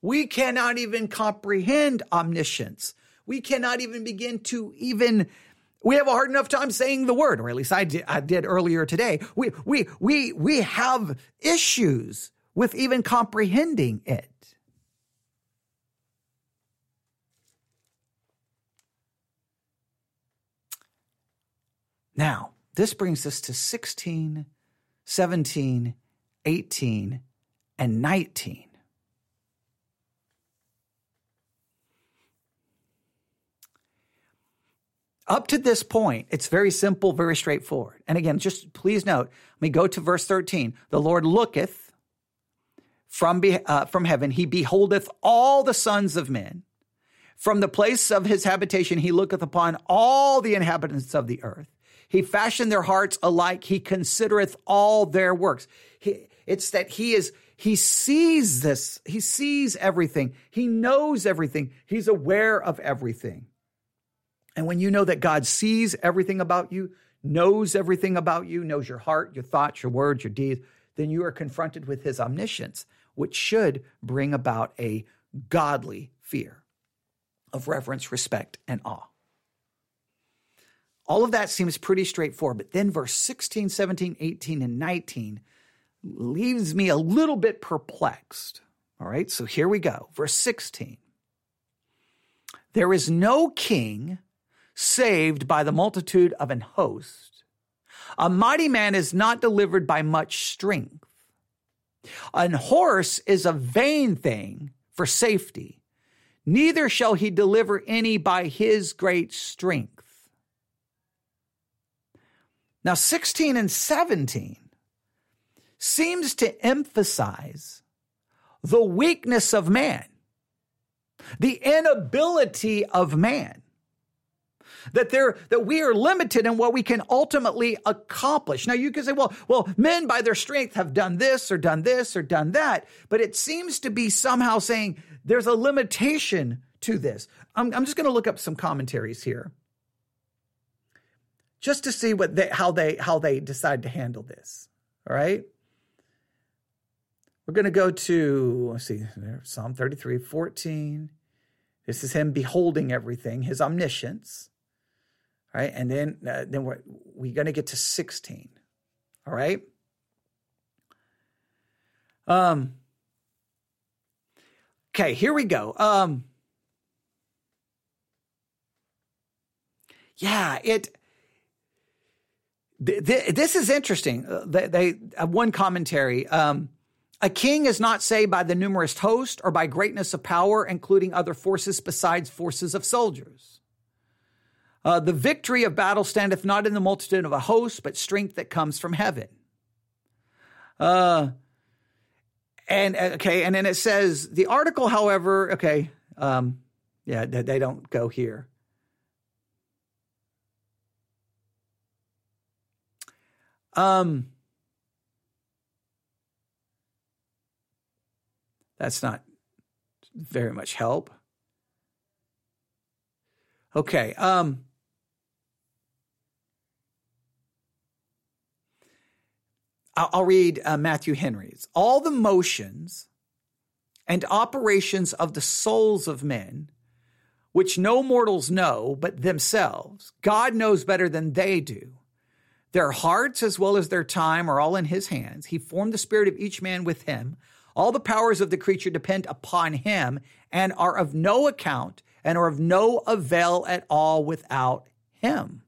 Speaker 2: We cannot even comprehend omniscience. We cannot even begin to even we have a hard enough time saying the word, or at least I did, I did earlier today. We, we, we, we have issues with even comprehending it. Now, this brings us to 16, 17, 18, and 19. Up to this point, it's very simple, very straightforward. And again, just please note, let me go to verse 13. The Lord looketh from, be, uh, from heaven, he beholdeth all the sons of men. From the place of his habitation, he looketh upon all the inhabitants of the earth. He fashioned their hearts alike. He considereth all their works. He, it's that he is, he sees this. He sees everything. He knows everything. He's aware of everything. And when you know that God sees everything about you, knows everything about you, knows your heart, your thoughts, your words, your deeds, then you are confronted with his omniscience, which should bring about a godly fear of reverence, respect, and awe. All of that seems pretty straightforward, but then verse 16, 17, 18, and 19 leaves me a little bit perplexed. All right, so here we go. Verse 16. There is no king saved by the multitude of an host. A mighty man is not delivered by much strength. An horse is a vain thing for safety. Neither shall he deliver any by his great strength. Now, 16 and 17 seems to emphasize the weakness of man, the inability of man that there that we are limited in what we can ultimately accomplish. Now you can say, well, well, men by their strength have done this or done this or done that, but it seems to be somehow saying there's a limitation to this. I'm, I'm just going to look up some commentaries here, just to see what they, how they how they decide to handle this. All right. We're going to go to, let's see, Psalm 33, 14. This is him beholding everything, his omniscience right? And then uh, then we're we're going to get to 16. All right? Um Okay, here we go. Um yeah, it. Th- th- this is interesting. Uh, they, they uh, one commentary. Um, a king is not saved by the numerous host or by greatness of power, including other forces besides forces of soldiers. Uh, the victory of battle standeth not in the multitude of a host, but strength that comes from heaven. Uh, and uh, okay, and then it says the article, however, okay, um, yeah, they don't go here. Um, that's not very much help. Okay. Um, I'll read uh, Matthew Henry's. All the motions and operations of the souls of men, which no mortals know but themselves, God knows better than they do. Their hearts as well as their time are all in his hands. He formed the spirit of each man with him. All the powers of the creature depend upon him and are of no account and are of no avail at all without him.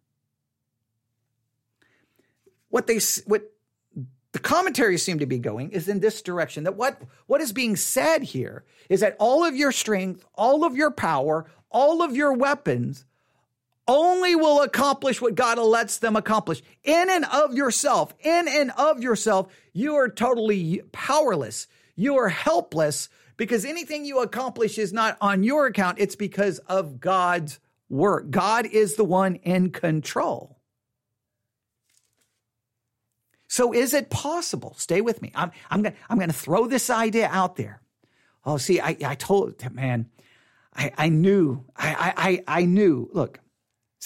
Speaker 2: What they what the commentaries seem to be going is in this direction that what, what is being said here is that all of your strength, all of your power, all of your weapons only will accomplish what God lets them accomplish. In and of yourself, in and of yourself, you are totally powerless. You are helpless because anything you accomplish is not on your account. It's because of God's work. God is the one in control. So is it possible? Stay with me. I'm, I'm going I'm gonna throw this idea out there. Oh, see, I, I told, man, I, I knew, I, I, I knew. Look,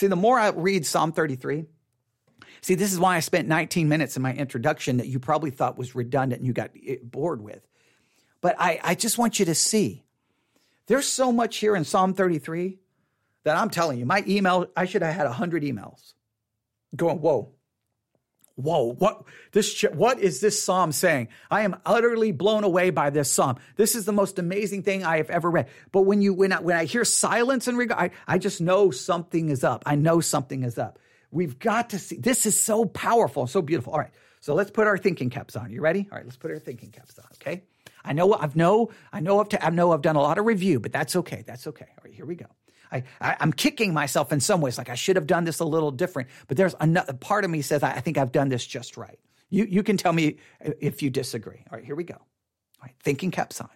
Speaker 2: see, the more I read Psalm 33, see, this is why I spent 19 minutes in my introduction that you probably thought was redundant and you got eh, bored with. But I, I just want you to see there's so much here in Psalm 33 that I'm telling you, my email, I should have had 100 emails going, whoa, whoa, what this what is this psalm saying? I am utterly blown away by this psalm. This is the most amazing thing I have ever read. But when you when I, when I hear silence and regard, I, I just know something is up. I know something is up. We've got to see. This is so powerful, so beautiful. All right, so let's put our thinking caps on. You ready? All right, let's put our thinking caps on. Okay. I know I've know I know I've I know I've done a lot of review, but that's okay. That's okay. All right, here we go. I, I am kicking myself in some ways, like I should have done this a little different. But there's another part of me says I, I think I've done this just right. You you can tell me if you disagree. All right, here we go. All right, thinking caps on.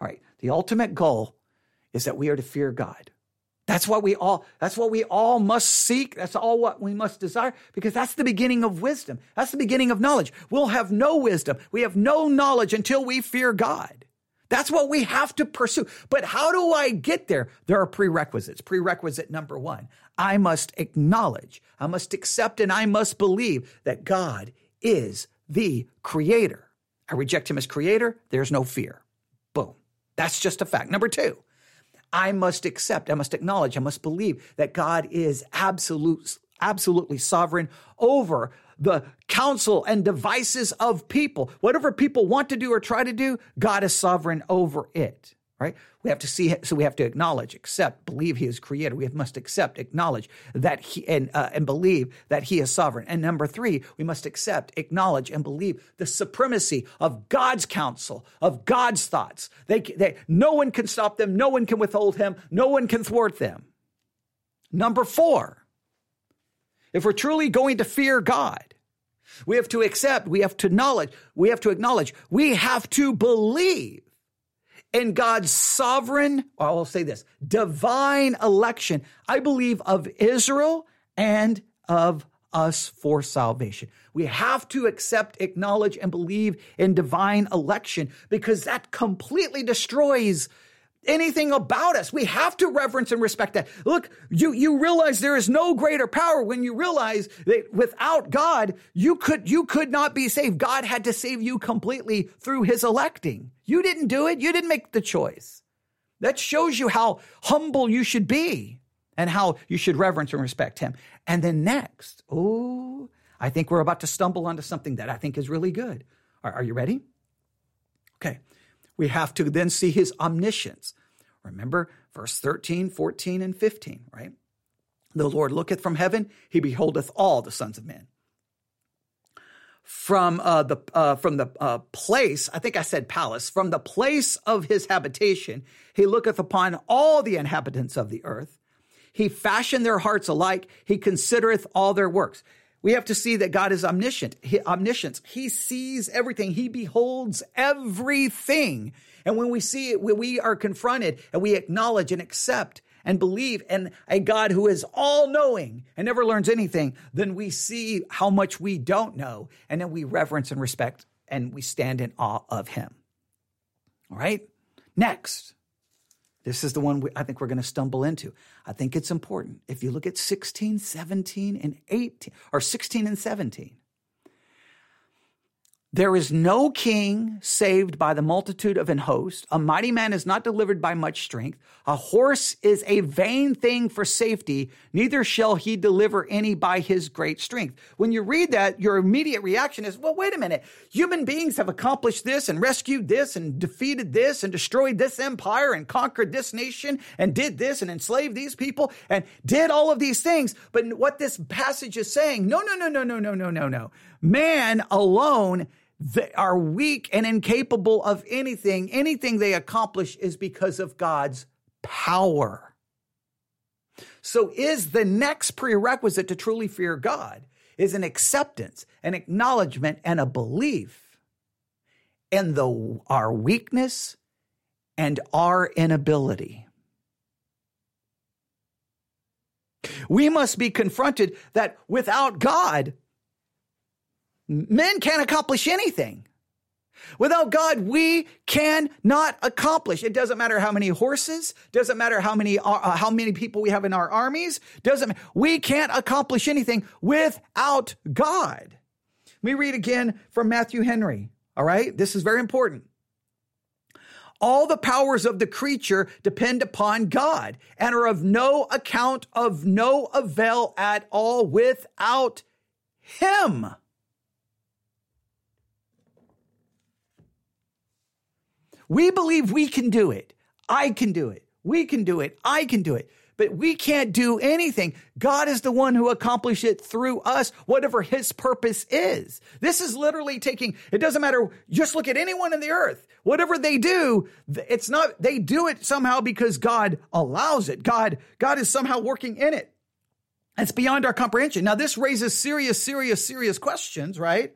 Speaker 2: All right, the ultimate goal is that we are to fear God. That's what we all that's what we all must seek. That's all what we must desire because that's the beginning of wisdom. That's the beginning of knowledge. We'll have no wisdom. We have no knowledge until we fear God. That's what we have to pursue. But how do I get there? There are prerequisites. Prerequisite number one I must acknowledge, I must accept, and I must believe that God is the creator. I reject him as creator, there's no fear. Boom. That's just a fact. Number two, I must accept, I must acknowledge, I must believe that God is absolute, absolutely sovereign over the counsel and devices of people. Whatever people want to do or try to do, God is sovereign over it. Right? We have to see, so we have to acknowledge, accept, believe He is creator. We must accept, acknowledge that He and uh, and believe that He is sovereign. And number three, we must accept, acknowledge, and believe the supremacy of God's counsel, of God's thoughts. They, they, no one can stop them. No one can withhold Him. No one can thwart them. Number four, if we're truly going to fear God, we have to accept, we have to acknowledge, we have to acknowledge, we have to believe in God's sovereign, I'll say this, divine election. I believe of Israel and of us for salvation. We have to accept, acknowledge, and believe in divine election because that completely destroys anything about us. We have to reverence and respect that. Look, you, you realize there is no greater power when you realize that without God, you could, you could not be saved. God had to save you completely through his electing. You didn't do it. You didn't make the choice. That shows you how humble you should be and how you should reverence and respect him. And then next, oh, I think we're about to stumble onto something that I think is really good. Are, are you ready? Okay we have to then see his omniscience. Remember verse 13, 14, and 15, right? The Lord looketh from heaven, he beholdeth all the sons of men. From uh, the uh, from the uh, place, I think I said palace, from the place of his habitation, he looketh upon all the inhabitants of the earth. He fashioned their hearts alike. He considereth all their works. We have to see that God is omniscient, he, omniscience. He sees everything. He beholds everything. And when we see it, when we are confronted and we acknowledge and accept and believe in a God who is all knowing and never learns anything, then we see how much we don't know. And then we reverence and respect and we stand in awe of him. All right. Next. This is the one we, I think we're going to stumble into. I think it's important. If you look at 16, 17, and 18, or 16 and 17, there is no king saved by the multitude of an host. A mighty man is not delivered by much strength. A horse is a vain thing for safety. Neither shall he deliver any by his great strength. When you read that, your immediate reaction is, well, wait a minute. Human beings have accomplished this and rescued this and defeated this and destroyed this empire and conquered this nation and did this and enslaved these people and did all of these things. But what this passage is saying, no, no, no, no, no, no, no, no, no. Man alone they are weak and incapable of anything. Anything they accomplish is because of God's power. So is the next prerequisite to truly fear God is an acceptance, an acknowledgement, and a belief in the our weakness and our inability. We must be confronted that without God, Men can't accomplish anything. Without God, we cannot accomplish. It doesn't matter how many horses, doesn't matter how many uh, how many people we have in our armies, doesn't we can't accomplish anything without God. Let me read again from Matthew Henry. All right? This is very important. All the powers of the creature depend upon God and are of no account of no avail at all without him. We believe we can do it. I can do it. We can do it. I can do it. But we can't do anything. God is the one who accomplished it through us, whatever his purpose is. This is literally taking, it doesn't matter. Just look at anyone in the earth. Whatever they do, it's not, they do it somehow because God allows it. God, God is somehow working in it. It's beyond our comprehension. Now, this raises serious, serious, serious questions, right?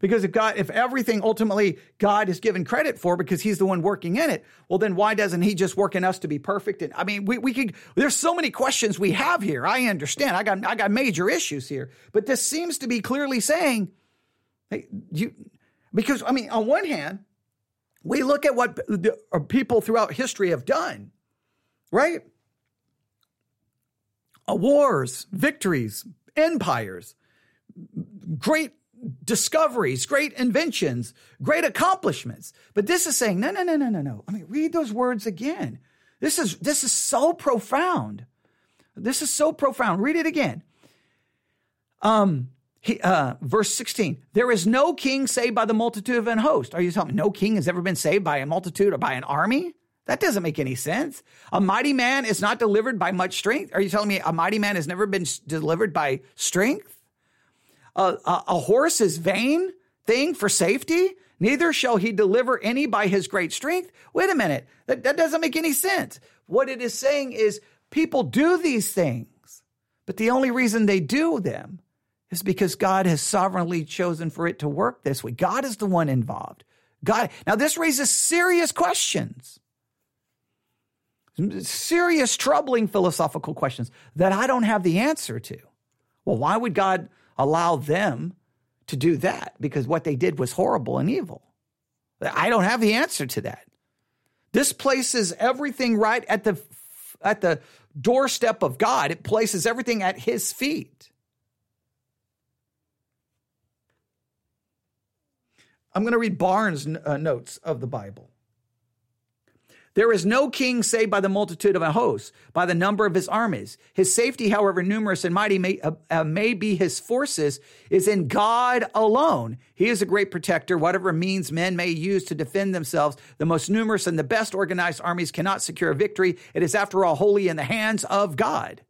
Speaker 2: Because if God, if everything ultimately God is given credit for because he's the one working in it, well, then why doesn't he just work in us to be perfect? And I mean, we, we could, there's so many questions we have here. I understand. I got, I got major issues here, but this seems to be clearly saying, hey, you, because I mean, on one hand, we look at what the, uh, people throughout history have done, right? Uh, wars, victories, empires, great discoveries, great inventions, great accomplishments. But this is saying, no, no, no, no, no, no. I mean, read those words again. This is this is so profound. This is so profound. Read it again. Um, he, uh, verse 16, there is no king saved by the multitude of an host. Are you telling me no king has ever been saved by a multitude or by an army? That doesn't make any sense. A mighty man is not delivered by much strength. Are you telling me a mighty man has never been delivered by strength? A, a, a horse is vain thing for safety? Neither shall he deliver any by his great strength. Wait a minute. That, that doesn't make any sense. What it is saying is people do these things, but the only reason they do them is because God has sovereignly chosen for it to work this way. God is the one involved. God. Now, this raises serious questions, serious, troubling philosophical questions that I don't have the answer to. Well, why would God allow them to do that because what they did was horrible and evil. I don't have the answer to that. This places everything right at the at the doorstep of God. It places everything at his feet. I'm going to read Barnes' uh, notes of the Bible. There is no king saved by the multitude of a host, by the number of his armies. His safety, however numerous and mighty may, uh, uh, may be his forces, is in God alone. He is a great protector. Whatever means men may use to defend themselves, the most numerous and the best organized armies cannot secure a victory. It is, after all, wholly in the hands of God.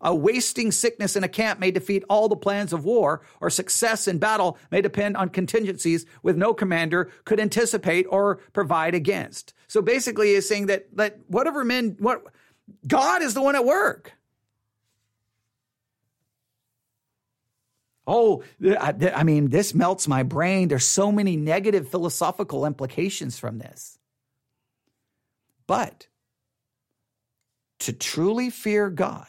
Speaker 2: A wasting sickness in a camp may defeat all the plans of war, or success in battle may depend on contingencies with no commander could anticipate or provide against. So basically, he's saying that that whatever men, what God is the one at work. Oh, I mean, this melts my brain. There's so many negative philosophical implications from this. But to truly fear God,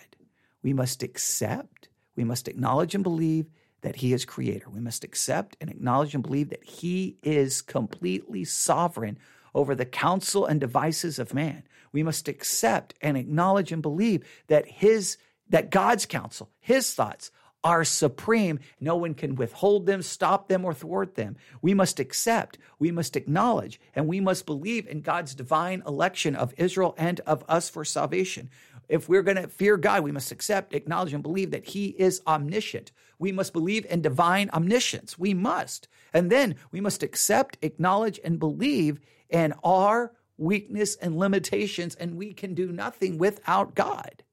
Speaker 2: we must accept, we must acknowledge and believe that He is creator. We must accept and acknowledge and believe that He is completely sovereign over the counsel and devices of man. We must accept and acknowledge and believe that His that God's counsel, His thoughts, are supreme. No one can withhold them, stop them, or thwart them. We must accept, we must acknowledge, and we must believe in God's divine election of Israel and of us for salvation. If we're going to fear God, we must accept, acknowledge, and believe that He is omniscient. We must believe in divine omniscience. We must. And then we must accept, acknowledge, and believe in our weakness and limitations, and we can do nothing without God.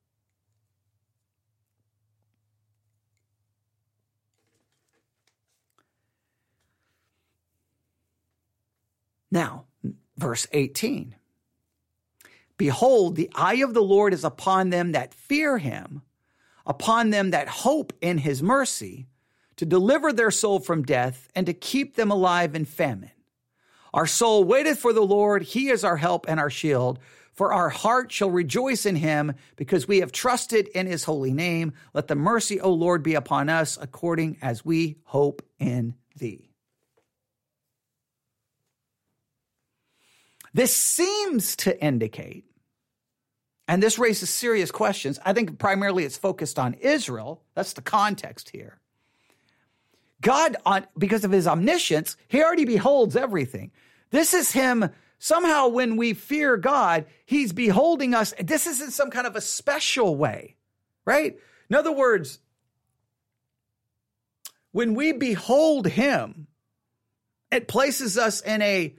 Speaker 2: Now, verse 18 Behold, the eye of the Lord is upon them that fear him, upon them that hope in his mercy, to deliver their soul from death and to keep them alive in famine. Our soul waiteth for the Lord, he is our help and our shield. For our heart shall rejoice in him, because we have trusted in his holy name. Let the mercy, O Lord, be upon us, according as we hope in thee. This seems to indicate, and this raises serious questions. I think primarily it's focused on Israel. That's the context here. God, on, because of his omniscience, he already beholds everything. This is him. Somehow, when we fear God, he's beholding us. This isn't some kind of a special way, right? In other words, when we behold him, it places us in a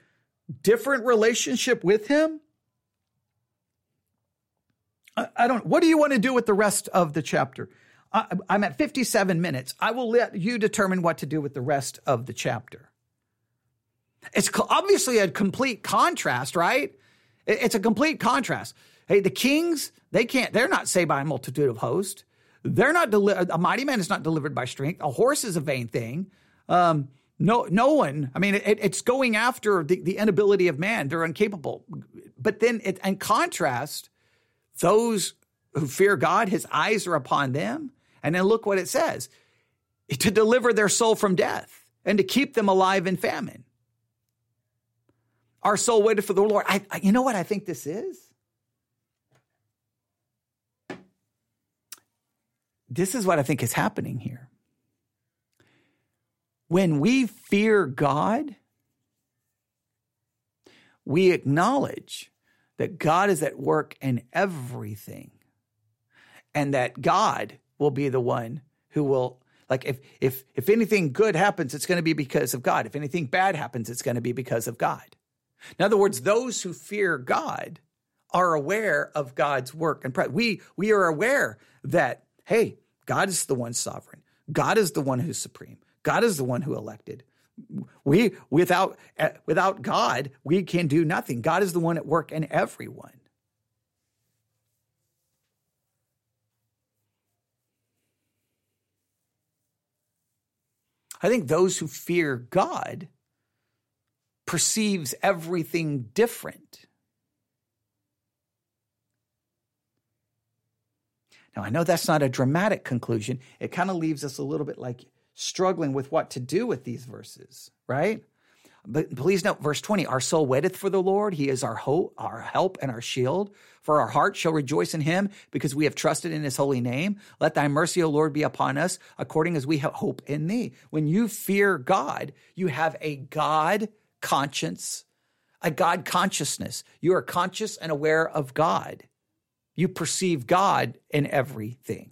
Speaker 2: different relationship with him? I, I don't, what do you want to do with the rest of the chapter? I, I'm at 57 minutes. I will let you determine what to do with the rest of the chapter. It's obviously a complete contrast, right? It's a complete contrast. Hey, the kings, they can't, they're not saved by a multitude of hosts. They're not, a mighty man is not delivered by strength. A horse is a vain thing. Um, no, no one. I mean, it, it's going after the, the inability of man. They're incapable. But then, it, in contrast, those who fear God, His eyes are upon them. And then look what it says: to deliver their soul from death and to keep them alive in famine. Our soul waited for the Lord. I, I, you know what I think this is? This is what I think is happening here. When we fear God, we acknowledge that God is at work in everything and that God will be the one who will like if if if anything good happens it's going to be because of God. If anything bad happens it's going to be because of God. In other words those who fear God are aware of God's work and we we are aware that hey God is the one sovereign. God is the one who's supreme God is the one who elected. We without eh, without God, we can do nothing. God is the one at work in everyone. I think those who fear God perceives everything different. Now, I know that's not a dramatic conclusion. It kind of leaves us a little bit like struggling with what to do with these verses, right? But please note, verse 20, our soul waiteth for the Lord. He is our hope, our help, and our shield. For our heart shall rejoice in him because we have trusted in his holy name. Let thy mercy, O Lord, be upon us according as we have hope in thee. When you fear God, you have a God conscience, a God consciousness. You are conscious and aware of God. You perceive God in everything.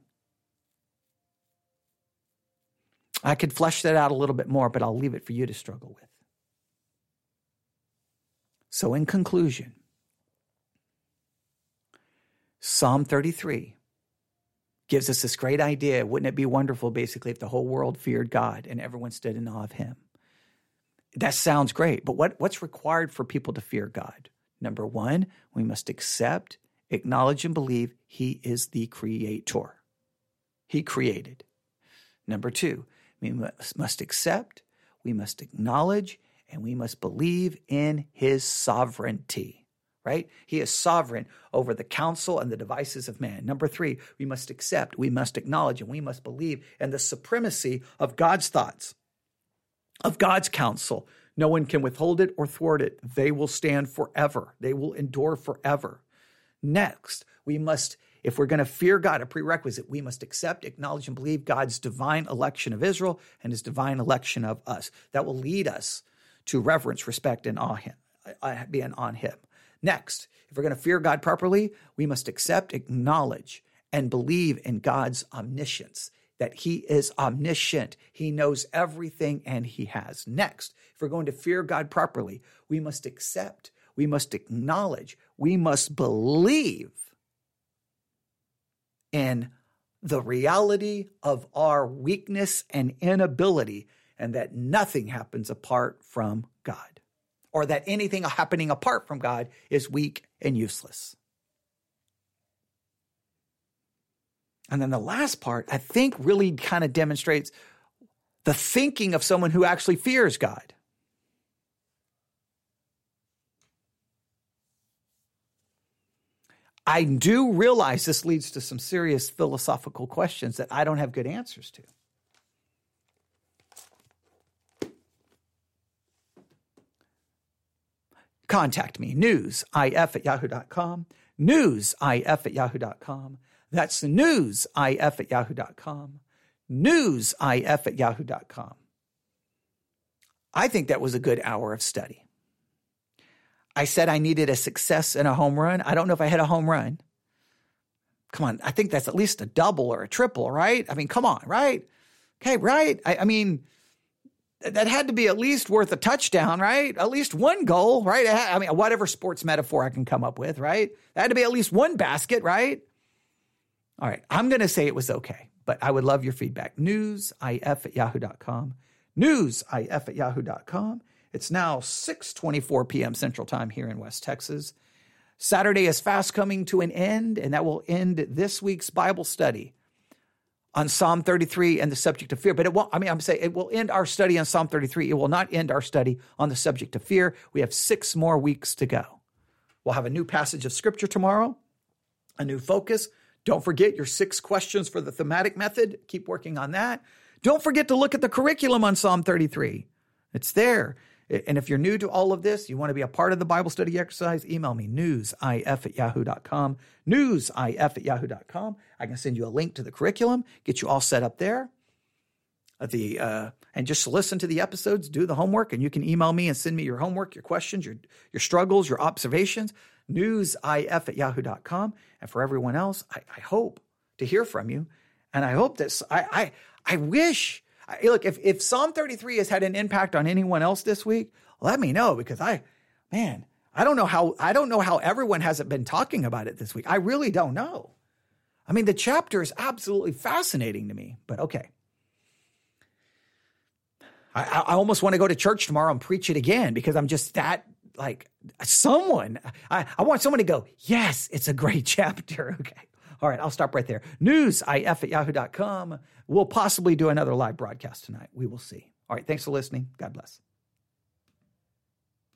Speaker 2: I could flesh that out a little bit more, but I'll leave it for you to struggle with. So, in conclusion, Psalm 33 gives us this great idea. Wouldn't it be wonderful, basically, if the whole world feared God and everyone stood in awe of him? That sounds great, but what, what's required for people to fear God? Number one, we must accept, acknowledge, and believe he is the creator. He created. Number two, we must accept, we must acknowledge, and we must believe in his sovereignty, right? He is sovereign over the counsel and the devices of man. Number three, we must accept, we must acknowledge, and we must believe in the supremacy of God's thoughts, of God's counsel. No one can withhold it or thwart it. They will stand forever, they will endure forever. Next, we must if we're going to fear God, a prerequisite, we must accept, acknowledge, and believe God's divine election of Israel and his divine election of us. That will lead us to reverence, respect, and awe him, uh, being on him. Next, if we're going to fear God properly, we must accept, acknowledge, and believe in God's omniscience, that he is omniscient. He knows everything and he has. Next, if we're going to fear God properly, we must accept, we must acknowledge, we must believe in the reality of our weakness and inability, and that nothing happens apart from God, or that anything happening apart from God is weak and useless. And then the last part, I think, really kind of demonstrates the thinking of someone who actually fears God. I do realize this leads to some serious philosophical questions that I don't have good answers to. Contact me, newsif at yahoo.com, newsif at yahoo.com. That's newsif at yahoo.com, newsif at yahoo.com. I think that was a good hour of study. I said I needed a success and a home run. I don't know if I hit a home run. Come on, I think that's at least a double or a triple, right? I mean, come on, right? Okay, right? I, I mean, that had to be at least worth a touchdown, right? At least one goal, right? I mean, whatever sports metaphor I can come up with, right? That had to be at least one basket, right? All right, I'm going to say it was okay, but I would love your feedback. Newsif at yahoo.com. Newsif at yahoo.com. It's now 6:24 p.m. Central Time here in West Texas. Saturday is fast coming to an end, and that will end this week's Bible study on Psalm 33 and the subject of fear. But it won't, I mean, I'm saying it will end our study on Psalm 33. It will not end our study on the subject of fear. We have six more weeks to go. We'll have a new passage of scripture tomorrow, a new focus. Don't forget your six questions for the thematic method. Keep working on that. Don't forget to look at the curriculum on Psalm 33. It's there. And if you're new to all of this, you want to be a part of the Bible study exercise, email me newsif at yahoo.com. Newsif at yahoo.com. I can send you a link to the curriculum, get you all set up there. Uh, the uh, and just listen to the episodes, do the homework, and you can email me and send me your homework, your questions, your your struggles, your observations. Newsif at yahoo.com. And for everyone else, I, I hope to hear from you. And I hope that I I, I wish look, if, if Psalm 33 has had an impact on anyone else this week, let me know because I, man, I don't know how, I don't know how everyone hasn't been talking about it this week. I really don't know. I mean, the chapter is absolutely fascinating to me, but okay. I, I almost want to go to church tomorrow and preach it again because I'm just that like someone. I, I want someone to go, yes, it's a great chapter. Okay. All right, I'll stop right there. Newsif at yahoo.com. We'll possibly do another live broadcast tonight. We will see. All right, thanks for listening. God bless.